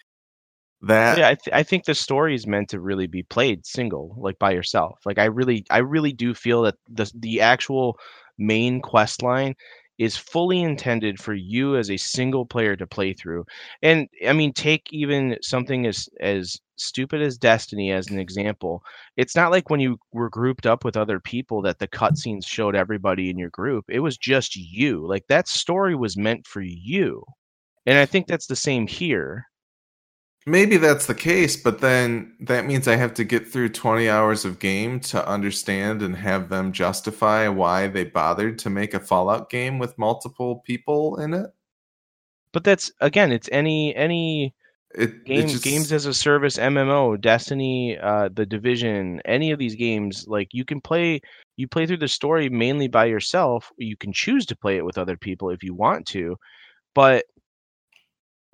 that. Yeah, I, th- I think the story is meant to really be played single, like by yourself. Like I really, I really do feel that the the actual main quest line is fully intended for you as a single player to play through. And I mean, take even something as as stupid as Destiny as an example. It's not like when you were grouped up with other people that the cutscenes showed everybody in your group. It was just you. Like that story was meant for you. And I think that's the same here. Maybe that's the case, but then that means I have to get through 20 hours of game to understand and have them justify why they bothered to make a Fallout game with multiple people in it. But that's again, it's any any it, games just, games as a service MMO, Destiny, uh, the Division, any of these games, like you can play you play through the story mainly by yourself. You can choose to play it with other people if you want to, but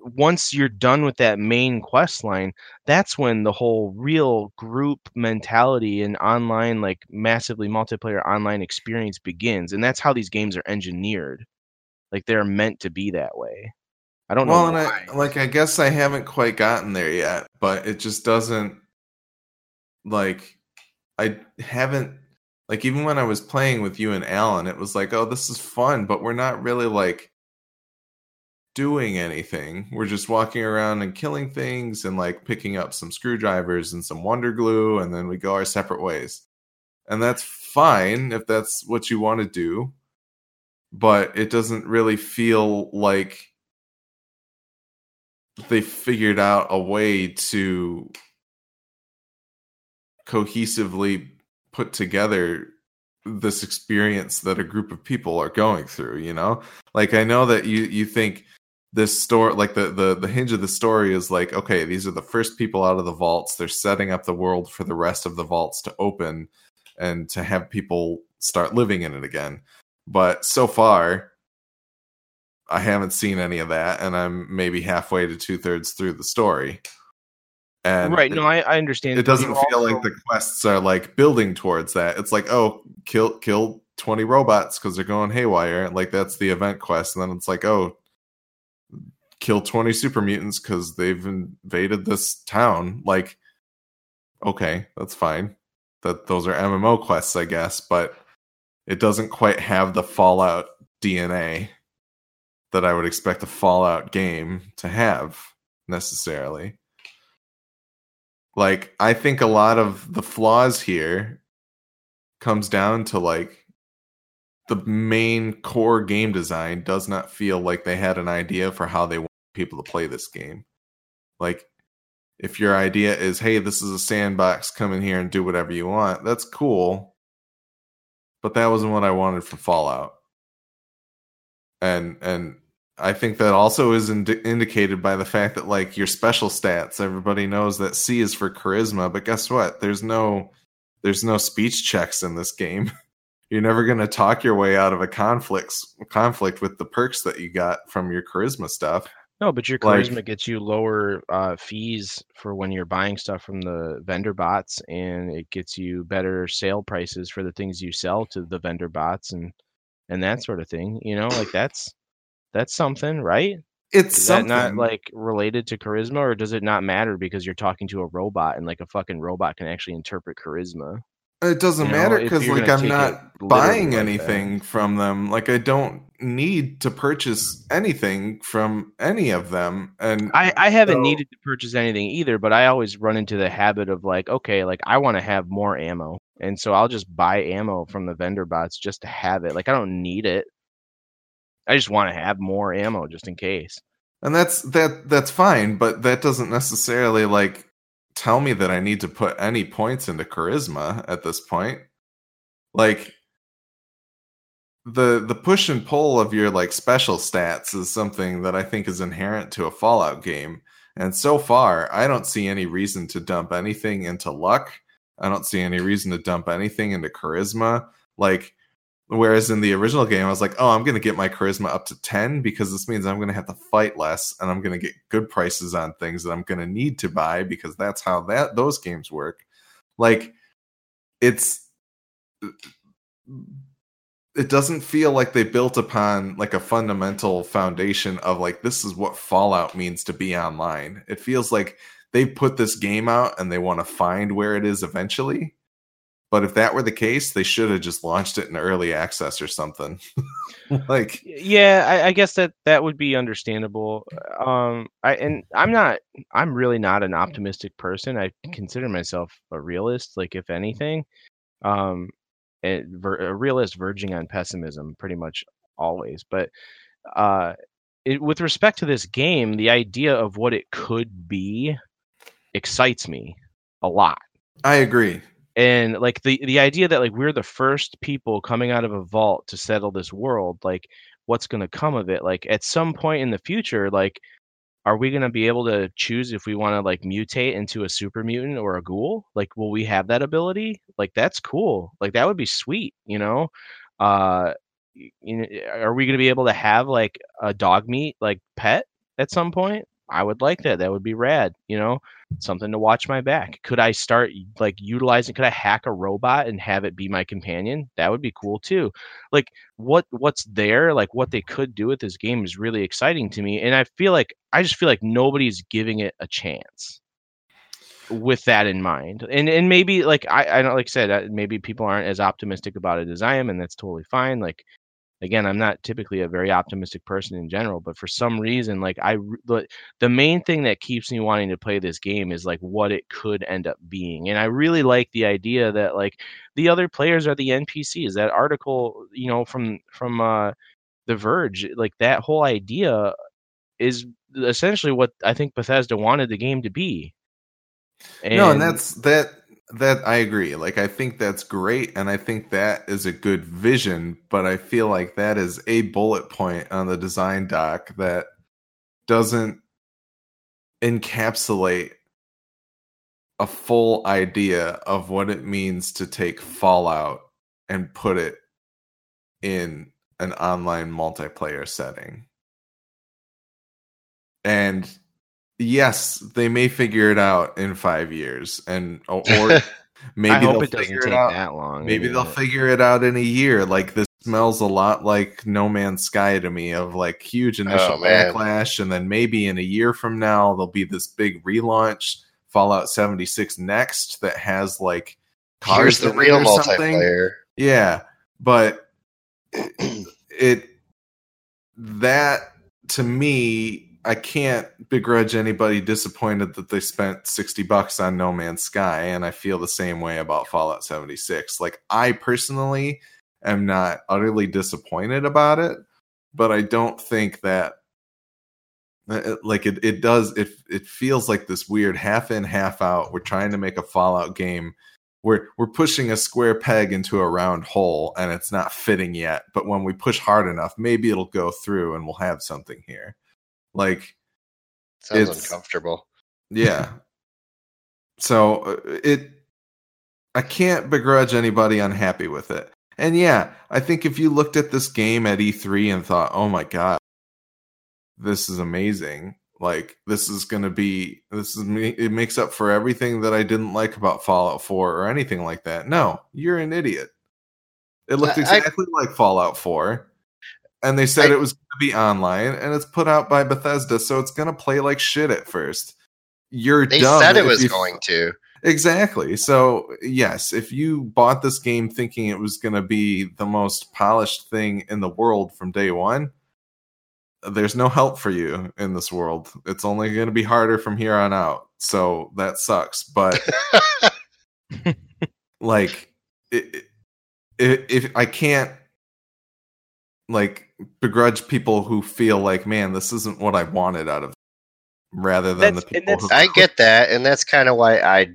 once you're done with that main quest line, that's when the whole real group mentality and online, like massively multiplayer online experience begins. And that's how these games are engineered. Like they're meant to be that way. I don't well, know. Well, and I like I guess I haven't quite gotten there yet, but it just doesn't like I haven't like even when I was playing with you and Alan, it was like, oh, this is fun, but we're not really like doing anything. We're just walking around and killing things and like picking up some screwdrivers and some wonder glue, and then we go our separate ways. And that's fine if that's what you want to do, but it doesn't really feel like they figured out a way to cohesively put together this experience that a group of people are going through you know? Like i know that you you think this story like the, the the hinge of the story is like okay these are the first people out of the vaults. They're setting up the world for the rest of the vaults to open and to have people start living in it again. But so far i haven't seen any of that and i'm maybe halfway to two-thirds through the story. And right no i, I understand it doesn't feel also... like the quests are like building towards that. It's like oh kill kill 20 robots because they're going haywire like that's the event quest and then it's like oh kill 20 super mutants because they've invaded this town. Like okay that's fine. That those are mmo quests i guess but it doesn't quite have the fallout dna that i would expect a fallout game to have necessarily like i think a lot of the flaws here comes down to like the main core game design does not feel like they had an idea for how they want people to play this game. Like, if your idea is, hey, this is a sandbox, come in here and do whatever you want, that's cool. But that wasn't what I wanted for Fallout. And and I think that also is ind- indicated by the fact that like your special stats, everybody knows that C is for charisma, but guess what? There's no there's no speech checks in this game. you're never going to talk your way out of a conflict conflict with the perks that you got from your charisma stuff. No, but your Like- charisma gets you lower uh, fees for when you're buying stuff from the vendor bots, and it gets you better sale prices for the things you sell to the vendor bots, and and that sort of thing. You know, like that's that's something, right? It's Is something that not like related to charisma, or does it not matter because you're talking to a robot and like a fucking robot can actually interpret charisma? It doesn't You matter because like I'm not buying like that. anything from them. Like I don't need to purchase anything from any of them. And I, I haven't So- needed to purchase anything either, but I always run into the habit of like, okay, like I want to have more ammo. And so I'll just buy ammo from the vendor bots just to have it. Like I don't need it. I just want to have more ammo just in case. and that's that that's fine, but that doesn't necessarily like tell me that I need to put any points into charisma at this point. Like the the push and pull of your like special stats is something that I think is inherent to a Fallout game. And so far, I don't see any reason to dump anything into luck. I don't see any reason to dump anything into charisma. Like whereas in the original game I was like, "Oh, I'm going to get my charisma up to 10 because this means I'm going to have to fight less and I'm going to get good prices on things that I'm going to need to buy because that's how that those games work." Like it's it doesn't feel like they built upon like a fundamental foundation of like this is what fallout means to be online it feels like they put this game out and they want to find where it is eventually but if that were the case they should have just launched it in early access or something like Yeah, I, I guess that that would be understandable. Um, I and I'm not. I'm really not an optimistic person. I consider myself a realist. Like if anything, um, a, a realist verging on pessimism, pretty much always. But uh, it, with respect to this game, the idea of what it could be excites me a lot. I agree. And like the the idea that like we're the first people coming out of a vault to settle this world like what's going to come of it? Like at some point in the future like are we going to be able to choose if we want to like mutate into a super mutant or a ghoul? Like will we have that ability? Like that's cool. Like that would be sweet you know? Uh you know, are we going to be able to have like a dog meat like pet at some point i would like that that would be rad you know something to watch my back. Could I start like utilizing could I hack a robot and have it be my companion? That would be cool too. Like what what's there, like what they could do with this game is really exciting to me and I feel like I just feel like nobody's giving it a chance with that in mind. And and maybe like I I don't like I said uh, maybe people aren't as optimistic about it as I am and that's totally fine. Like again i'm not typically a very optimistic person in general but for some reason like i the, the main thing that keeps me wanting to play this game is like what it could end up being and i really like the idea that like the other players are the npcs that article you know from from uh the verge like that whole idea is essentially what i think bethesda wanted the game to be no and that's that that I agree. Like I think that's great and I think that is a good vision, but I feel like that is a bullet point on the design doc that doesn't encapsulate a full idea of what it means to take Fallout and put it in an online multiplayer setting. And yes, they may figure it out in five years, and uh, or, or maybe i hope they'll it doesn't figure it out. that long Maybe I they'll figure it out in a year. Like this smells a lot like No Man's Sky to me, of like huge oh, initial Oh, backlash, and then maybe in a year from now there'll be this big relaunch, Fallout 76 next, that has like Here's cars the real multiplayer. Yeah, but it, it that to me, I can't begrudge anybody disappointed that they spent 60 bucks on No Man's Sky and I feel the same way about Fallout 76. Like I personally am not utterly disappointed about it, but I don't think that uh, like it, it does it it feels like this weird half in half out. We're trying to make a fallout game. We're we're pushing a square peg into a round hole and it's not fitting yet but when we push hard enough maybe it'll go through and we'll have something here like Sounds It's- uncomfortable. yeah so uh, it i can't begrudge anybody unhappy with it and yeah i think if you looked at this game at e3 and thought oh my god this is amazing. Like this is going to be this is me it makes up for everything that I didn't like about Fallout 4 or anything like that. No, you're an idiot. It looked I- exactly like Fallout 4. And they said I- it was going to be online and it's put out by Bethesda, so it's going to play like shit at first. You're They dumb said it was you- going to. Exactly. So, yes, if you bought this game thinking it was going to be the most polished thing in the world from day one, there's no help for you in this world. It's only going to be harder from here on out. So, that sucks. But, like, it, it, if I can't, like, begrudge people who feel like, man, this isn't what I wanted out of rather than That's- the people who I get that, and that's kind of why I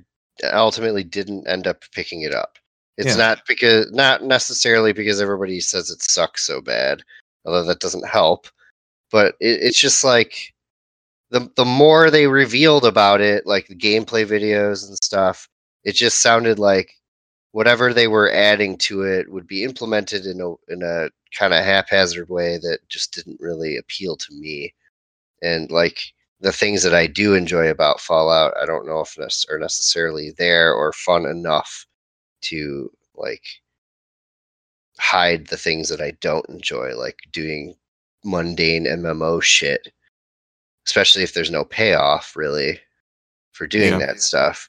ultimately didn't end up picking it up. It's Yeah. not because not necessarily because everybody says it sucks so bad, although that doesn't help. But it, it's just like the the more they revealed about it, like the gameplay videos and stuff, it just sounded like whatever they were adding to it would be implemented in a in a kind of haphazard way that just didn't really appeal to me. And like the things that I do enjoy about Fallout, I don't know if nec- are necessarily there or fun enough to like hide the things that I don't enjoy, like doing mundane MMO shit. Especially if there's no payoff really for doing Yeah. that stuff.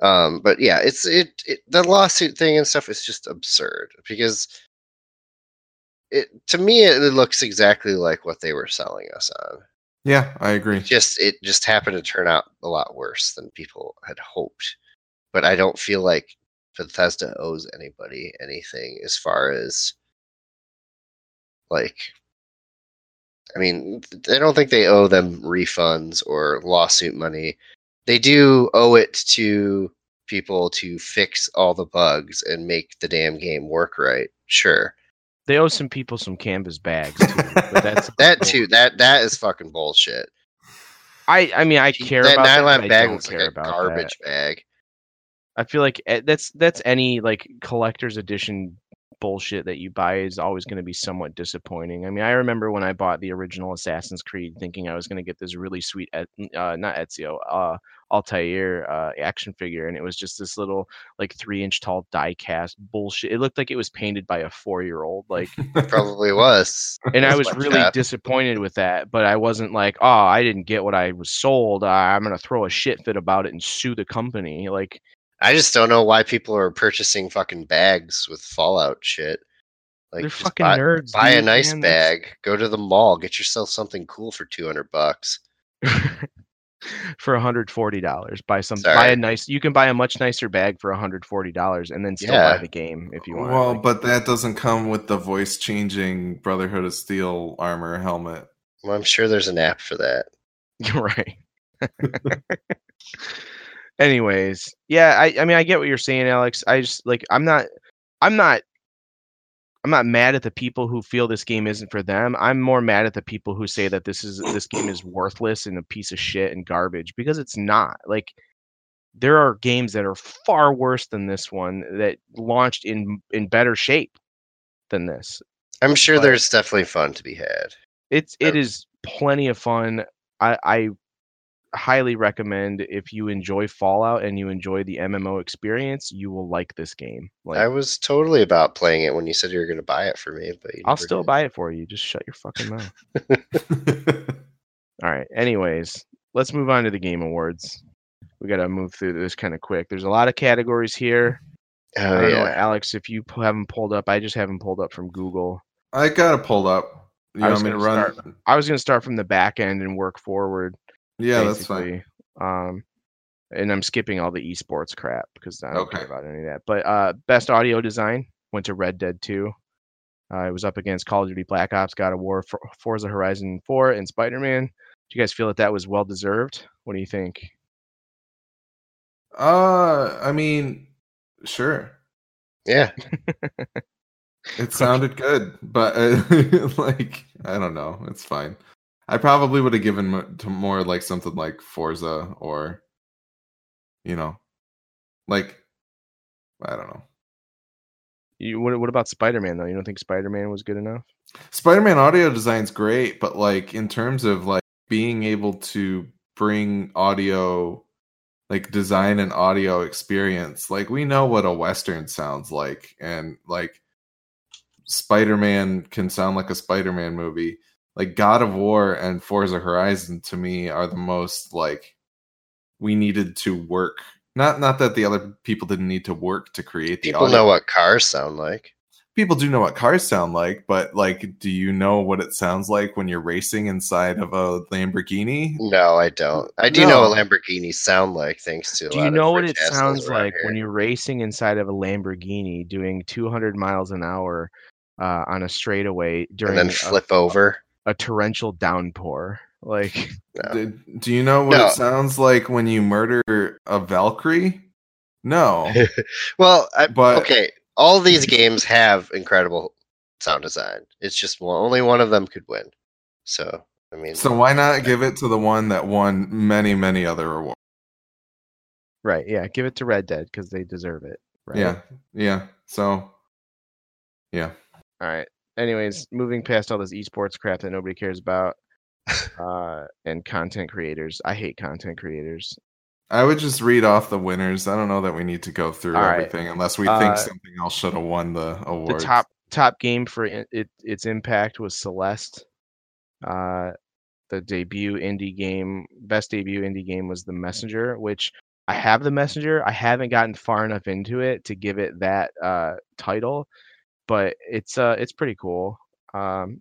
Um, but yeah, it's it, it the lawsuit thing and stuff is just absurd because it to me it looks exactly like what they were selling us on Yeah, I agree. just it just happened to turn out a lot worse than people had hoped. But I don't feel like Bethesda owes anybody anything as far as like I mean, I don't think they owe them refunds or lawsuit money. They do owe it to people to fix all the bugs and make the damn game work right. Sure. They owe some people some canvas bags too. But that's That too, that that is fucking bullshit. I I mean I care that about that, nylon I bag care like a about that. garbage bag. I feel like eh, that's that's any like collector's edition bullshit that you buy is always going to be somewhat disappointing. I mean, I remember when I bought the original Assassin's Creed, thinking I was going to get this really sweet, Et- uh, not Ezio, uh, Altair uh, action figure, and it was just this little like three inch tall die cast bullshit. It looked like it was painted by a four year old, like, Probably was. and I was really disappointed with that. But I wasn't like, oh, I didn't get what I was sold. Uh, I'm going to throw a shit fit about it and sue the company. Like, I just don't know why people are purchasing fucking bags with Fallout shit. Like they're fucking buy, nerds. buy a nice man. That's- bag. Go to the mall. Get yourself something cool for two hundred bucks. for $140 buy some buy a nice you can buy a much nicer bag for $140 and then still Yeah. buy the game if you want Well, Like, but that doesn't come with the voice changing Brotherhood of Steel armor helmet. Well, I'm sure there's an app for that. you're right anyways yeah I, I mean i get what you're saying alex i just like i'm not i'm not i'm not mad at the people who feel this game isn't for them i'm more mad at the people who say that this is this game is worthless and a piece of shit and garbage because it's not like there are games that are far worse than this one that launched in in better shape than this I'm sure But- there's definitely fun to be had. it's it is plenty of fun. I, I highly recommend if you enjoy Fallout and you enjoy the MMO experience, you will like this game. Like I was totally about playing it when you said you were going to buy it for me, but you I'll still did. buy it for you. Just shut your fucking mouth. All right. Anyways, let's move on to the game awards. We got to move through this kind of quick. There's a lot of categories here. Oh, I Oh don't know. Alex, if you p- haven't pulled up, I just haven't pulled up from Google. I got it pulled up. You I want was me to gonna run? start- I was going to start from the back end and work forward. Yeah, that's fine. Um, and I'm skipping all the esports crap because I don't care Okay. about any of that. But uh, best audio design went to Red Dead 2. Uh, it was up against Call of Duty Black Ops, God of War, For- Forza Horizon 4, and Spider Man. Do you guys feel that that was well deserved? What do you think? Uh, I mean, sure. Yeah. It sounded good, but uh, like I don't know, it's fine. I probably would have given to more like something like Forza or, you know, like I don't know. You, what, what about Spider Man though? You don't think Spider Man was good enough? Spider Man audio design's great, but like in terms of like being able to bring audio, like design an audio experience, like we know what a Western sounds like, and like Spider Man can sound like a Spider Man movie. Like God of War and Forza Horizon to me are the most like we needed to work. Not not that the other people didn't need to work to create the People audio. know what cars sound like. people do know what cars sound like, but like, do you know what it sounds like when you're racing inside of a Lamborghini? No, I don't. I do know what Lamborghinis sound like, thanks to. a Do lot you of know what it sounds around like when you're racing inside of a Lamborghini doing 200 miles an hour uh, on a straightaway during and then a, flip over? A torrential downpour? Like, No. Do, do you know what No. it sounds like when you murder a Valkyrie? No, Well, I, but okay, all these games have incredible sound design. It's just one, only one of them could win. So, I mean, so why not give it to the one that won many, many other awards? right? Yeah, give it to Red Dead because they deserve it. Right? Yeah, yeah. So, yeah. All right. Anyways, moving past all this esports crap that nobody cares about, uh, and content creators. I hate content creators. I would just read off the winners. I don't know that we need to go through All right. everything unless we Uh, think something else should have won the award. The top top game for it, it its impact was Celeste. Uh, the debut indie game, best debut indie game was The Messenger, which I have The Messenger. I haven't gotten far enough into it to give it that uh, title, but it's uh it's pretty cool. Um,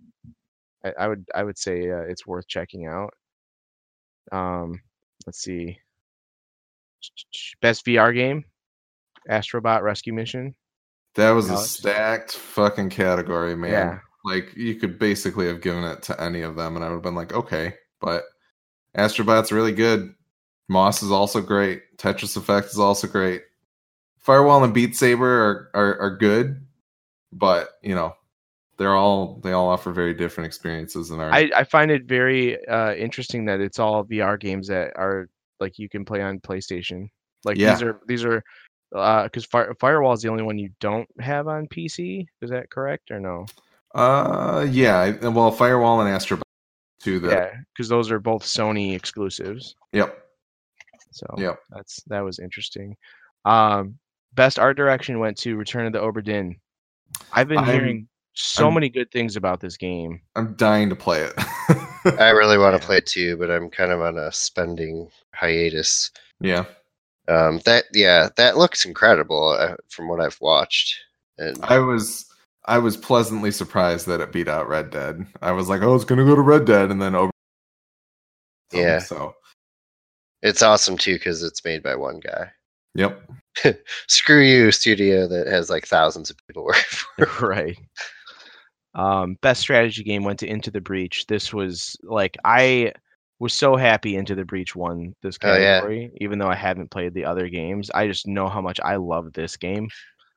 I, I would I would say uh, it's worth checking out. Um, let's see. Best VR game, Astrobot Rescue Mission. That was a stacked fucking category, man. Yeah. Like you could basically have given it to any of them, and I would have been like, okay. But Astrobot's really good. Moss is also great. Tetris Effect is also great. Firewall and Beat Saber are, are are good, but you know, they're all they all offer very different experiences and are I, I find it very uh, interesting that it's all VR games that are like you can play on PlayStation. Like these are these are uh because Fire, Firewall is the only one you don't have on PC. Is that correct or no? uh yeah. Well, Firewall and Astrobot to the Yeah, because those are both Sony exclusives. yep So yep. that's that was interesting. Um, best art direction went to Return of the Obra Dinn. I've been I'm- hearing so I'm- many good things about this game. I'm dying to play it. I really want to play it too, but I'm kind of on a spending hiatus. yeah. Um, that yeah, that looks incredible uh, from what I've watched. And I was I was pleasantly surprised that it beat out Red Dead. I was like, oh, it's gonna go to Red Dead, and then over. Yeah. So it's awesome too because it's made by one guy. yep. Screw you, studio that has like thousands of people working for. right. Um, best strategy game went to Into the Breach. This was like I was so happy Into the Breach won this Oh, yeah. category, even though I haven't played the other games. I just know how much I love this game.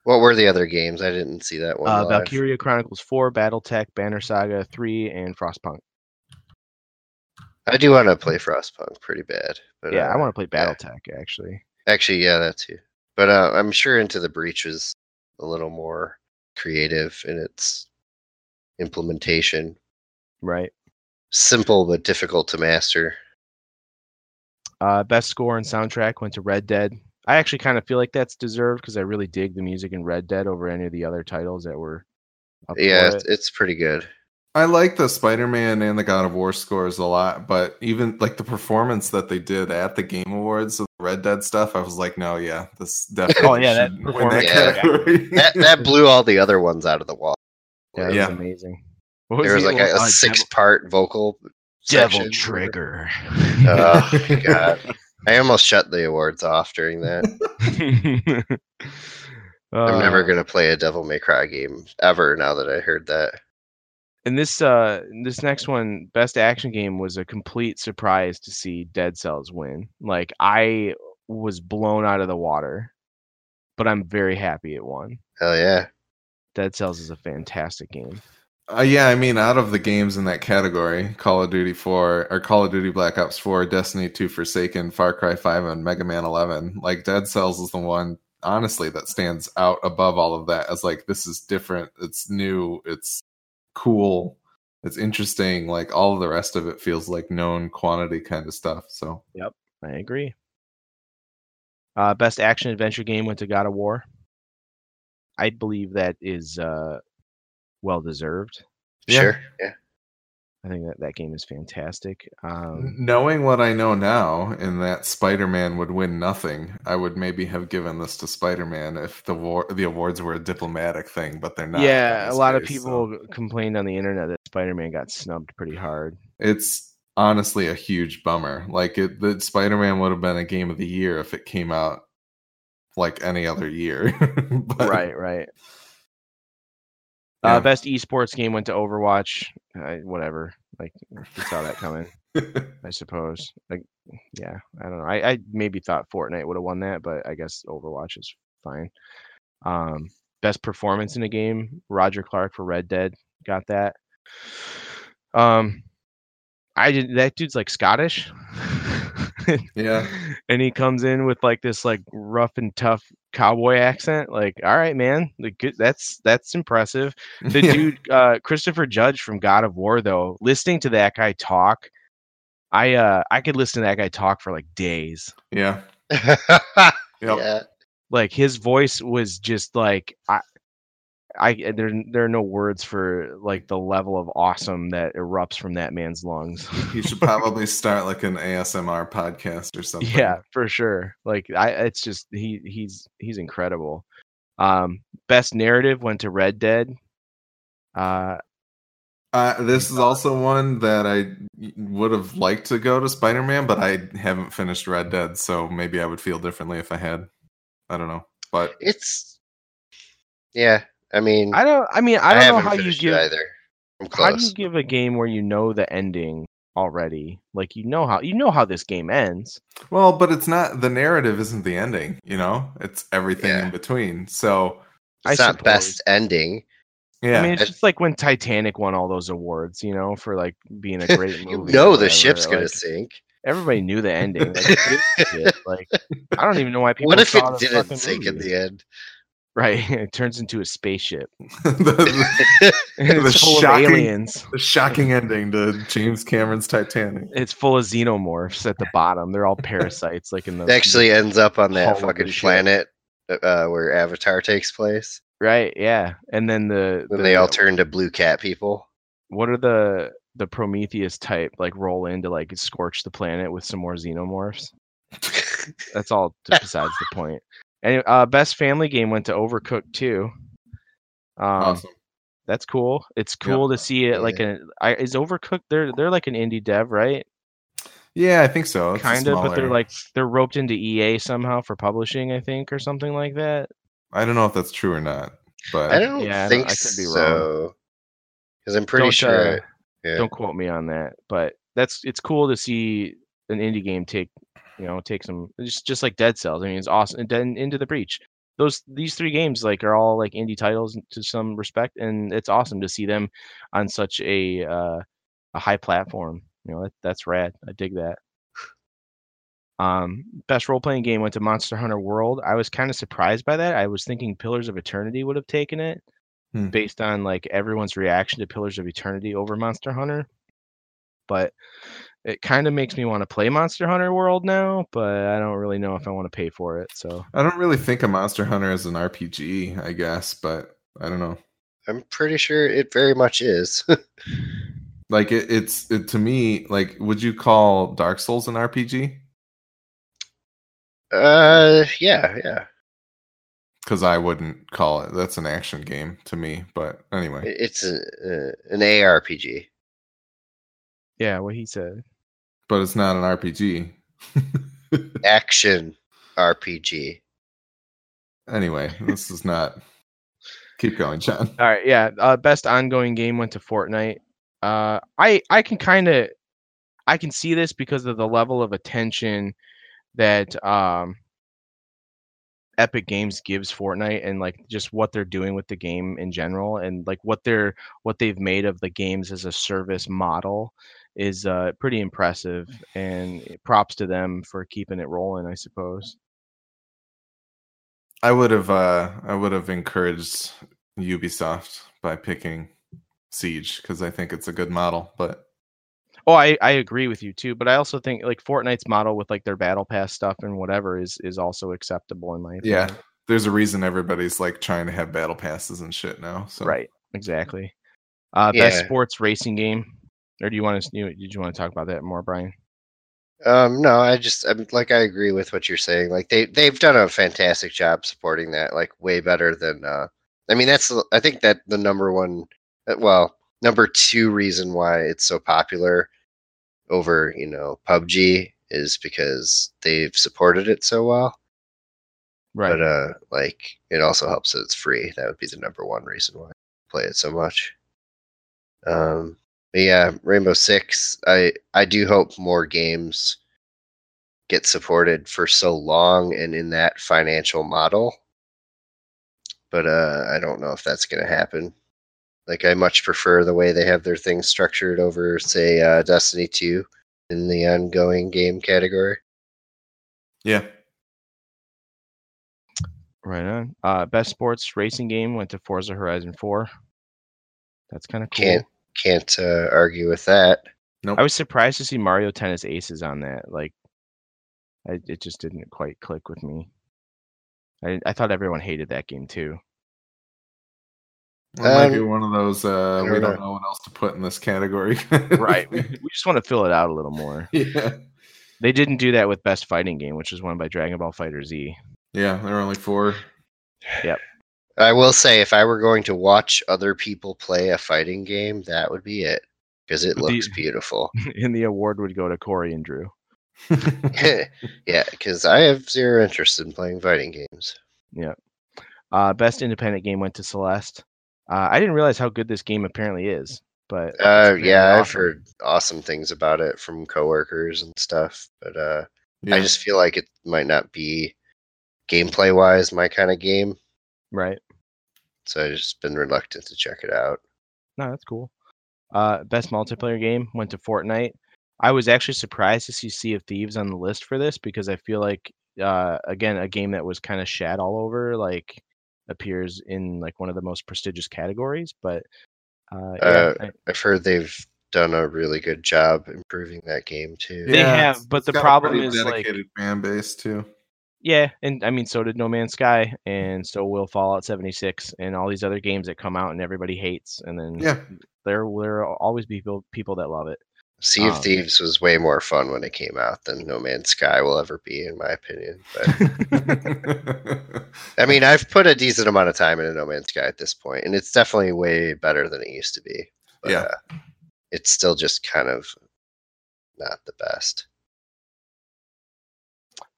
What were the other games? I didn't see that one. Uh. Valkyria Chronicles 4, BattleTech, Banner Saga 3, and Frostpunk. I do want to play Frostpunk pretty bad. But, yeah, I uh, want to play yeah. BattleTech actually. Actually, yeah, that too. But uh, I'm sure Into the Breach was a little more creative in its implementation. Right. Simple but difficult to master. Uh, best score and soundtrack went to Red Dead. I actually kind of feel like that's deserved because I really dig the music in Red Dead over any of the other titles that were. Up Yeah, it. it's, it's pretty good. I like the Spider-Man and the God of War scores a lot, but even like the performance that they did at the Game Awards of the Red Dead stuff, I was like, no, yeah, this definitely Oh, yeah, that win that performance- Yeah. category. That that blew all the other ones out of the wall. Yeah, Yeah. was amazing. What There was the like other a, a Uh, six part vocal. Devil, section. Trigger. Oh, God. I almost shut the awards off during that. I'm never Uh, gonna play a Devil May Cry game ever. Now that I heard that. And this uh this next one, best action game, was a complete surprise to see Dead Cells win. Like I was blown out of the water, but I'm very happy it won. Hell yeah! Dead Cells is a fantastic game. Uh, yeah, I mean, out of the games in that category, Call of Duty 4 or Call of Duty Black Ops 4, Destiny 2 Forsaken, Far Cry 5, and Mega Man 11, like Dead Cells is the one honestly that stands out above all of that as like this is different, it's new, it's cool, it's interesting. Like all of the rest of it feels like known quantity kind of stuff. So Yep, I agree. Uh, best action adventure game went to God of War. I believe that is uh, well deserved. Yeah. Sure. Yeah. I think that that game is fantastic. Um, knowing what I know now, and that Spider-Man would win nothing, I would maybe have given this to Spider-Man if the war the awards were a diplomatic thing, but they're not. yeah, a lot of people so. complained on the internet that Spider-Man got snubbed pretty hard. It's honestly a huge bummer. Like it, the Spider-Man would have been a game of the year if it came out like any other year. But- right, right. Yeah. Uh, best esports game went to Overwatch. Uh, whatever. Like you saw that coming, I suppose. Like, yeah, I don't know. I, I maybe thought Fortnite would have won that, but I guess Overwatch is fine. Um, best performance in a game, Roger Clark for Red Dead got that. Um, I did. That dude's like Scottish. Yeah. and he comes in with like this like rough and tough cowboy accent. Like, all right, man, like good. That's that's impressive. The Yeah. dude, uh, Christopher Judge from God of War, though, listening to that guy talk, I uh, I could listen to that guy talk for like days. yeah. Yep. Yeah. Like his voice was just like I. I there there are no words for like the level of awesome that erupts from that man's lungs. He should probably start like an ASMR podcast or something. Yeah, for sure. Like I it's just he he's he's incredible. Um best narrative went to Red Dead. Uh Uh, this is also one that I would have liked to go to Spider Man, but I haven't finished Red Dead, so maybe I would feel differently if I had. I don't know, but It's yeah. I mean, I don't I mean I I, don't know how you give either. I'm how do you give a game where you know the ending already? Like you know how you know how this game ends. well, but it's not the narrative isn't the ending, you know. It's everything Yeah. in between. So It's I not suppose. best ending. yeah, I mean, it's just like when Titanic won all those awards, you know, for like being a great movie. or know the ship's gonna like, sink. Everybody knew the ending. Like, who gives a shit? like, I don't even know why people. What if it saw the didn't fucking sink in the end? Right, it turns into a spaceship. the, And The full shocking- of aliens. the shocking ending to James Cameron's Titanic. It's full of xenomorphs at the bottom. They're all parasites, like in the It actually ends up on that hull of the fucking planet uh, where Avatar takes place. right. Yeah, and then the, When the they all turn to blue cat people. what are the the Prometheus type like roll in to like scorch the planet with some more xenomorphs? That's all besides the point. Anyway, uh, best family game went to Overcooked 2. Um, awesome. That's cool. It's cool to see it like a. I, is Overcooked? They're they're like an indie dev, right? Yeah, I think so. It's kind of, but they're like they're roped into EA somehow for publishing, I think, or something like that. I don't know if that's true or not, but I don't Yeah, I don't- think I could be wrong. so. Because I'm pretty Don't, sure. uh, yeah. Don't quote me on that, but that's it's cool to see an indie game take, you know, take some just just like Dead Cells. I mean, it's awesome. And then Into the Breach. Those these three games like are all like indie titles to some respect, and it's awesome to see them on such a uh, a high platform. You know, that, that's rad. I dig that. Um, best role playing game went to Monster Hunter World. I was kind of surprised by that. I was thinking Pillars of Eternity would have taken it Hmm. based on like everyone's reaction to Pillars of Eternity over Monster Hunter. But it kind of makes me want to play Monster Hunter World now, but I don't really know if I want to pay for it. So I don't really think of Monster Hunter as an RPG, I guess, but I don't know. I'm pretty sure it very much is. Like it, it's it, to me, like would you call Dark Souls an RPG? uh, yeah, yeah. Because I wouldn't call it. That's an action game to me. But anyway, It's a, uh, an ARPG. Yeah, what he said. but it's not an RPG. Action RPG. anyway, this is not. Keep going, John. All right, yeah. Uh, best ongoing game went to Fortnite. Uh, I I can kind of I can see this because of the level of attention that um Epic Games gives Fortnite and like just what they're doing with the game in general and like what they're what they've made of the games as a service model is uh pretty impressive and props to them for keeping it rolling, I suppose. I would have uh I would have encouraged Ubisoft by picking Siege because I think it's a good model, but Oh, I, I agree with you too, but I also think like Fortnite's model with like their battle pass stuff and whatever is is also acceptable in my opinion. yeah, there's a reason everybody's like trying to have battle passes and shit now. So Right. Exactly. Uh best sports racing game. Or do you want to you, did you want to talk about that more, Brian? Um, no, I just I'm like I agree with what you're saying. Like they they've done a fantastic job supporting that. Like way better than. uh I mean, that's I think that the number one, uh, well, number two reason why it's so popular over you know PUBG is because they've supported it so well. Right. But uh, like it also helps that it's free. That would be the number one reason why I play it so much. Um, but yeah, Rainbow Six. I I do hope more games get supported for so long and in that financial model. But uh, I don't know if that's going to happen. Like I much prefer the way they have their things structured over, say, uh, Destiny Two in the ongoing game category. yeah, Right on. Uh, best sports racing game went to Forza Horizon 4. That's kind of cool. Can't can't uh, argue with that. nope. I was surprised to see Mario Tennis Aces on that. Like, I, it just didn't quite click with me. I, I thought everyone hated that game too. It might be Um, one of those uh, we don't don't know. know what else to put in this category. Right. we, we just want to fill it out a little more. yeah. They didn't do that with Best Fighting Game, which was won by Dragon Ball FighterZ. Yeah, there are only four. I will say, if I were going to watch other people play a fighting game, that would be it because it The- looks beautiful. and the award would go to Corey and Drew. yeah, because I have zero interest in playing fighting games. Uh, best Independent Game went to Celeste. Uh, I didn't realize how good this game apparently is, but Uh, apparently yeah, I've heard awesome things about it from coworkers and stuff, but uh, yeah. I just feel like it might not be gameplay wise my kind of game, Right. So I've just been reluctant to check it out. No, that's cool. Uh, best multiplayer game went to Fortnite. I was actually surprised to see Sea of Thieves on the list for this because I feel like, uh, again, a game that was kind of shat all over, like appears in like one of the most prestigious categories. But uh, yeah, Uh, I- I've heard they've done a really good job improving that game too. They have, but the got a problem pretty is, like- dedicated fan base too. Yeah, and I mean, so did No Man's Sky, and so will Fallout 76, and all these other games that come out and everybody hates, and then Yeah, there there will always be people people that love it. Sea of Um, Thieves was way more fun when it came out than No Man's Sky will ever be, in my opinion. But I mean, I've put a decent amount of time into No Man's Sky at this point, and it's definitely way better than it used to be. But, Yeah. uh, it's still just kind of not the best.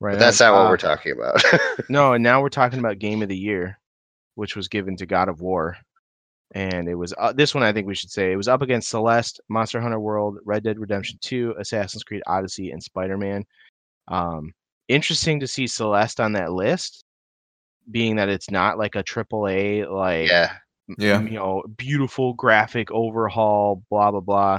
Right. But that's on. not what we're talking about. No, and now we're talking about game of the year, which was given to God of War, and it was uh, this one. I think we should say it was up against Celeste, Monster Hunter World, Red Dead Redemption Two, Assassin's Creed Odyssey, and Spider Man. Um, interesting to see Celeste on that list, being that it's not like a triple A like yeah, Yeah. you know beautiful graphic overhaul, blah blah blah.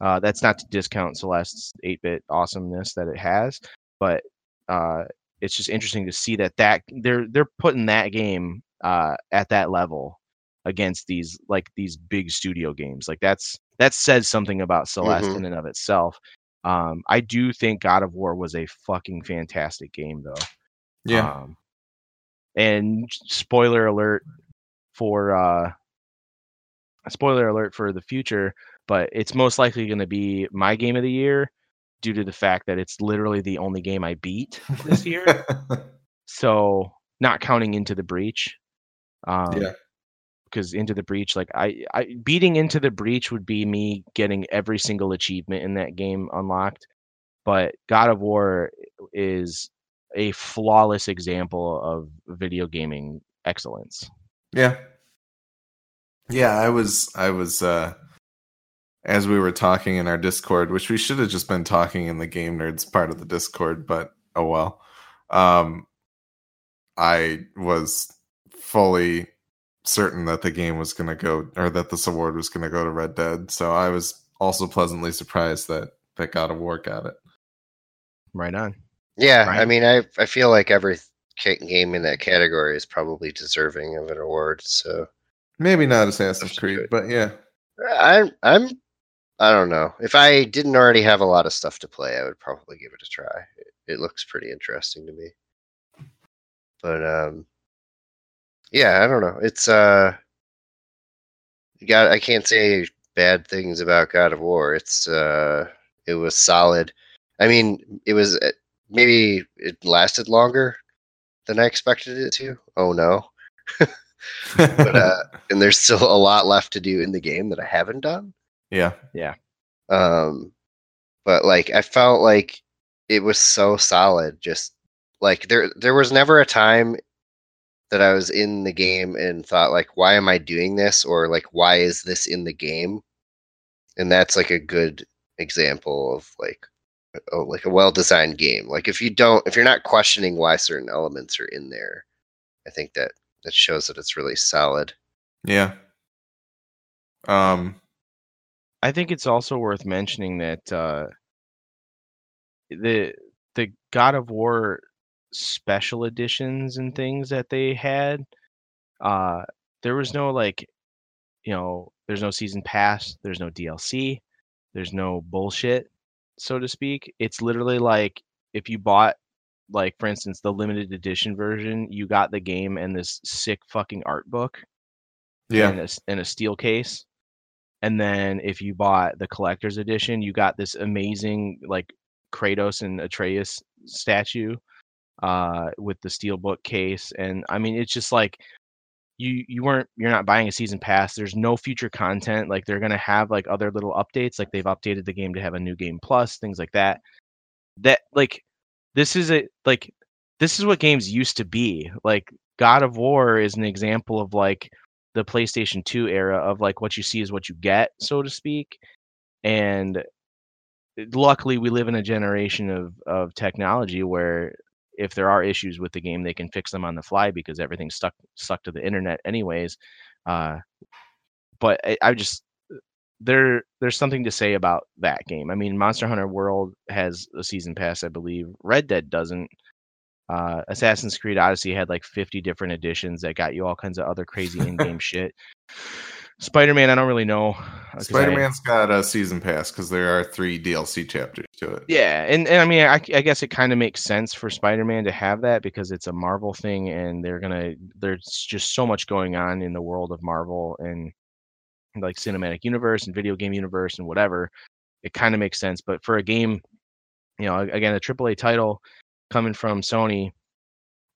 Uh, that's not to discount Celeste's 8-bit awesomeness that it has, but uh, it's just interesting to see that that they're they're putting that game uh, at that level against these like these big studio games. Like that's that says something about Celeste Mhm. in and of itself. Um, I do think God of War was a fucking fantastic game though. yeah. Um, and spoiler alert for uh spoiler alert for the future, but it's most likely going to be my game of the year due to the fact that it's literally the only game I beat this year. so not counting into the breach. Um, Yeah. Because into the breach, like I, I beating into the breach would be me getting every single achievement in that game unlocked. But God of War is a flawless example of video gaming excellence. Yeah. Yeah, I was I was uh as we were talking in our Discord, which we should have just been talking in the game nerds part of the Discord, but oh well. Um I was fully certain that the game was going to go or that this award was going to go to Red Dead, so I was also pleasantly surprised that that God of War got it. Right on. yeah. I mean, I I feel like every game in that category is probably deserving of an award. So Maybe not Assassin's That's Creed, but yeah. I'm I'm I don't know. If I didn't already have a lot of stuff to play, I would probably give it a try. It, it looks pretty interesting to me. But um yeah, I don't know. It's uh got I can't say bad things about God of War. It's uh it was solid. I mean, it was uh, maybe it lasted longer than I expected it to. Oh no. But uh and there's still a lot left to do in the game that I haven't done. Yeah. Yeah. Um, but like I felt like it was so solid. Just like there, there was never a time that I was in the game and thought like, why am I doing this? Or like, why is this in the game? And that's like a good example of like, oh, like a well-designed game. Like if you don't, if you're not questioning why certain elements are in there, I think that that shows that it's really solid. Yeah. Um I think it's also worth mentioning that uh, the the God of War special editions and things that they had, uh, there was no like, you know, there's no season pass, there's no DLC, there's no bullshit, so to speak. It's literally like if you bought like for instance the limited edition version, you got the game and this sick fucking art book yeah. in a, in a steel case. And then if you bought the collector's edition, you got this amazing like Kratos and Atreus statue uh, with the steel book case. And I mean, it's just like you you weren't you're not buying a season pass. There's no future content. Like they're gonna have like other little updates. Like they've updated the game to have a new game plus things like that. That like this is a like this is what games used to be. Like God of War is an example of like the PlayStation 2 era of like what you see is what you get, so to speak. And luckily we live in a generation of of technology where if there are issues with the game, they can fix them on the fly because everything's stuck stuck to the internet anyways. Uh, but I, I just there there's something to say about that game. I mean, Monster Hunter World has a season pass, I believe. Red Dead doesn't. Uh, Assassin's Creed Odyssey had like 50 different editions that got you all kinds of other crazy in-game shit. Spider-Man, I don't really know. uh, Spider Man's got a season pass because there are three DLC chapters to it. Yeah, and, and I mean, I, I guess it kind of makes sense for Spider-Man to have that because it's a Marvel thing, and they're gonna. There's just so much going on in the world of Marvel and like cinematic universe and video game universe and whatever. It kind of makes sense, but for a game, you know, again, a AAA title coming from Sony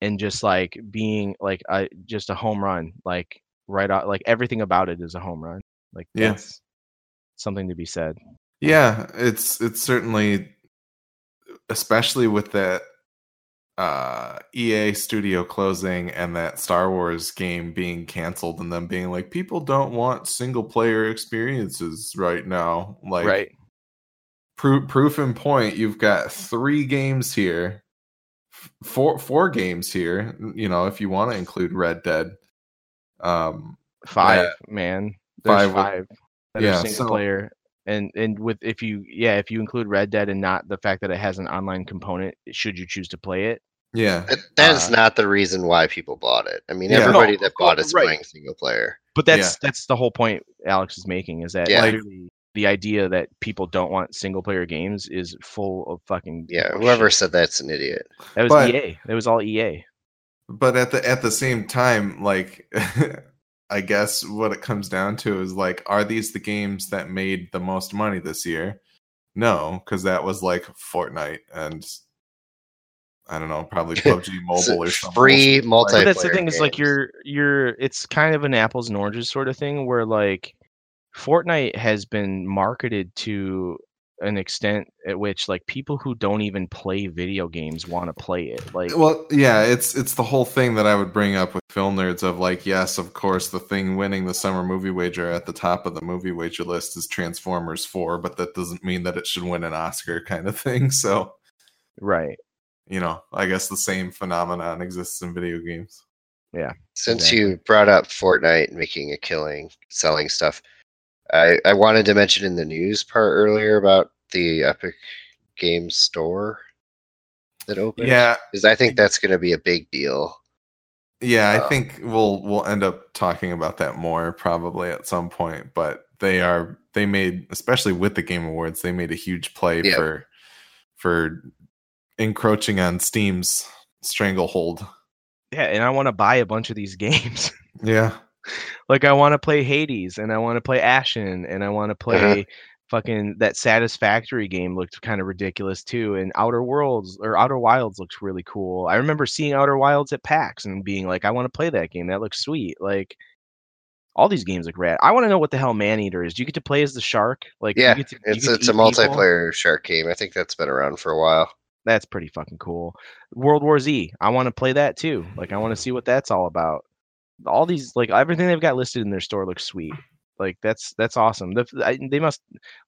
and just like being like a, just a home run, like right out, like everything about it is a home run. Like Yeah. something to be said. Yeah, it's it's certainly especially with that uh EA studio closing and that Star Wars game being canceled and them being like people don't want single player experiences right now. Like right. proof proof in point, you've got 3 games here. F- Four four games here, you know, if you want to include Red Dead. Um five man there's Five five, that yeah, are single so- player and and with if you yeah if you include red dead and not the fact that it has an online component should you choose to play it yeah. That, that is Uh, not the reason why people bought it. I mean, Yeah. everybody No, that bought course, it's right. playing single player. but that's that's the whole point alex is making is that Yeah. Like- literally the idea that people don't want single player games is full of fucking Yeah, bullshit. whoever said that's an idiot. that was But- ea that was all ea but at the at the same time like i guess what it comes down to is like are these the games that made the most money this year no because that was like fortnite and i don't know probably pubg mobile or something free multiplayer. but that's the thing is like you're you're it's kind of an apples and oranges sort of thing where like fortnite has been marketed to an extent at which like people who don't even play video games want to play it like well yeah it's it's the whole thing that i would bring up with film nerds of like yes of course the thing winning the summer movie wager at the top of the movie wager list is transformers 4 but that doesn't mean that it should win an oscar kind of thing so right you know, I guess the same phenomenon exists in video games. Yeah since Exactly. you brought up Fortnite making a killing, selling stuff, I, I wanted to mention in the news part earlier about the Epic Games Store. that opened. Yeah, because I think that's going to be a big deal. yeah. I Uh, think we'll we'll end up talking about that more probably at some point. But they are they made especially with the Game Awards they made a huge play Yeah. for for encroaching on Steam's stranglehold. Yeah, and I want to buy a bunch of these games. Yeah, like I want to play Hades and I want to play Ashen and I want to play Uh-huh. fucking that Satisfactory game looked kind of ridiculous too and Outer Worlds or Outer Wilds looks really cool. I remember seeing Outer Wilds at PAX and being like I want to play that game. That looks sweet. Like all these games look rad. I want to know what the hell Maneater is. Do you get to play as the shark? Like you Yeah, get to- It's it's a eat people? multiplayer shark game. I think that's been around for a while. That's pretty fucking cool. World War Z. I want to play that too. Like I want to see what that's all about. All these like everything they've got listed in their store looks sweet. Like that's that's awesome. The, I, they must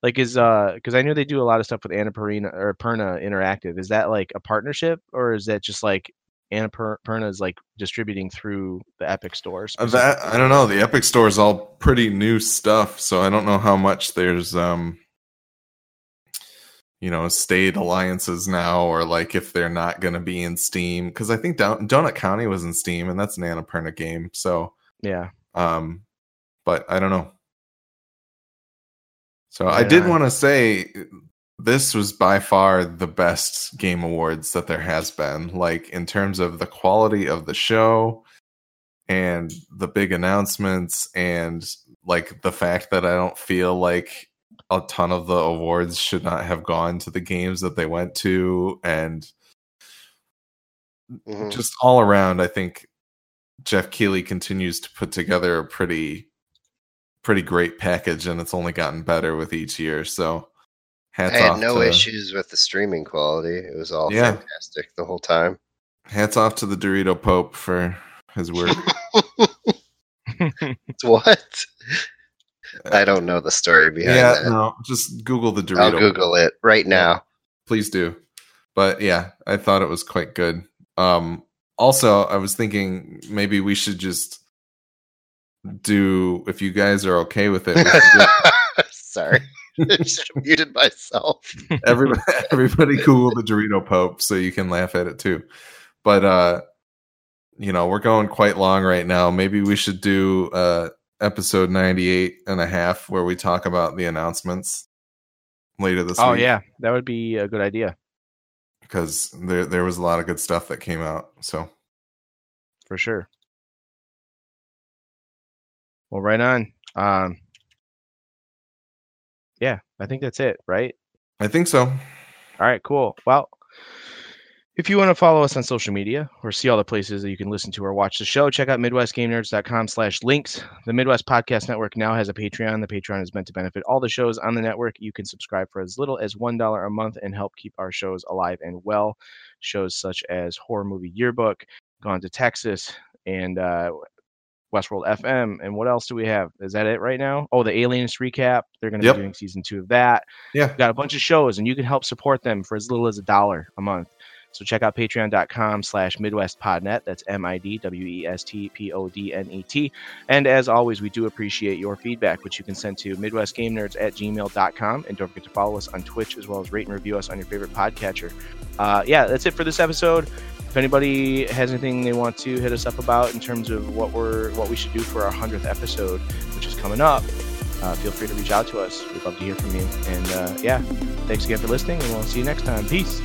like is uh because I know they do a lot of stuff with Annapurna or Perna Interactive. Is that like a partnership or is that just like Annapurna is like distributing through the Epic stores? Uh, that I don't know. The Epic Store is all pretty new stuff, so I don't know how much there's um you know state alliances now, or like if they're not going to be in Steam because I think Don- Donut County was in Steam, and that's an Annapurna game. So, Yeah. um, but I don't know. So I did want to say this was by far the best game awards that there has been like in terms of the quality of the show and the big announcements and like the fact that I don't feel like a ton of the awards should not have gone to the games that they went to and Mhm. just all around I think Geoff Keighley continues to put together a pretty pretty great package and it's only gotten better with each year so hats I had off no to, issues with the streaming quality. It was all Yeah. fantastic the whole time. hats off to the Dorito Pope for his work what? I don't know the story behind yeah that. no just Google the Dorito I'll Google it right now. please do but yeah i thought it was quite good um also i was thinking maybe we should just do if you guys are okay with it Sorry. I should have muted myself. everybody, everybody google the dorito pope so you can laugh at it too but uh you know we're going quite long right now maybe we should do uh episode 98 and a half where we talk about the announcements later this oh week yeah, that would be a good idea because there there was a lot of good stuff that came out so for sure. Well, right on. Um, yeah, I think that's it, right? i think so All right, cool. Well, if you want to follow us on social media or see all the places that you can listen to or watch the show, check out MidwestGameNerds.com slash links. The Midwest Podcast Network now has a Patreon. The Patreon is meant to benefit all the shows on the network. You can subscribe for as little as $1 a month and help keep our shows alive and well. Shows such as Horror Movie Yearbook, Gone to Texas, and uh, Westworld FM. And what else do we have? Is that it right now? Oh, the Alienist recap. They're going to Yep. be doing season two of that. Yeah. We've got a bunch of shows, and you can help support them for as little as a dollar a month. So check out patreon.com slash midwestpodnet. That's M-I-D-W-E-S-T-P-O-D-N-E-T. And as always, we do appreciate your feedback, which you can send to midwestgamenerds at gmail.com. And don't forget to follow us on Twitch as well as rate and review us on your favorite podcatcher. Uh, yeah, that's it for this episode. If anybody has anything they want to hit us up about in terms of what we're what we should do for our hundredth episode, which is coming up, uh, feel free to reach out to us. We'd love to hear from you. And uh, yeah, thanks again for listening, and we'll see you next time. Peace.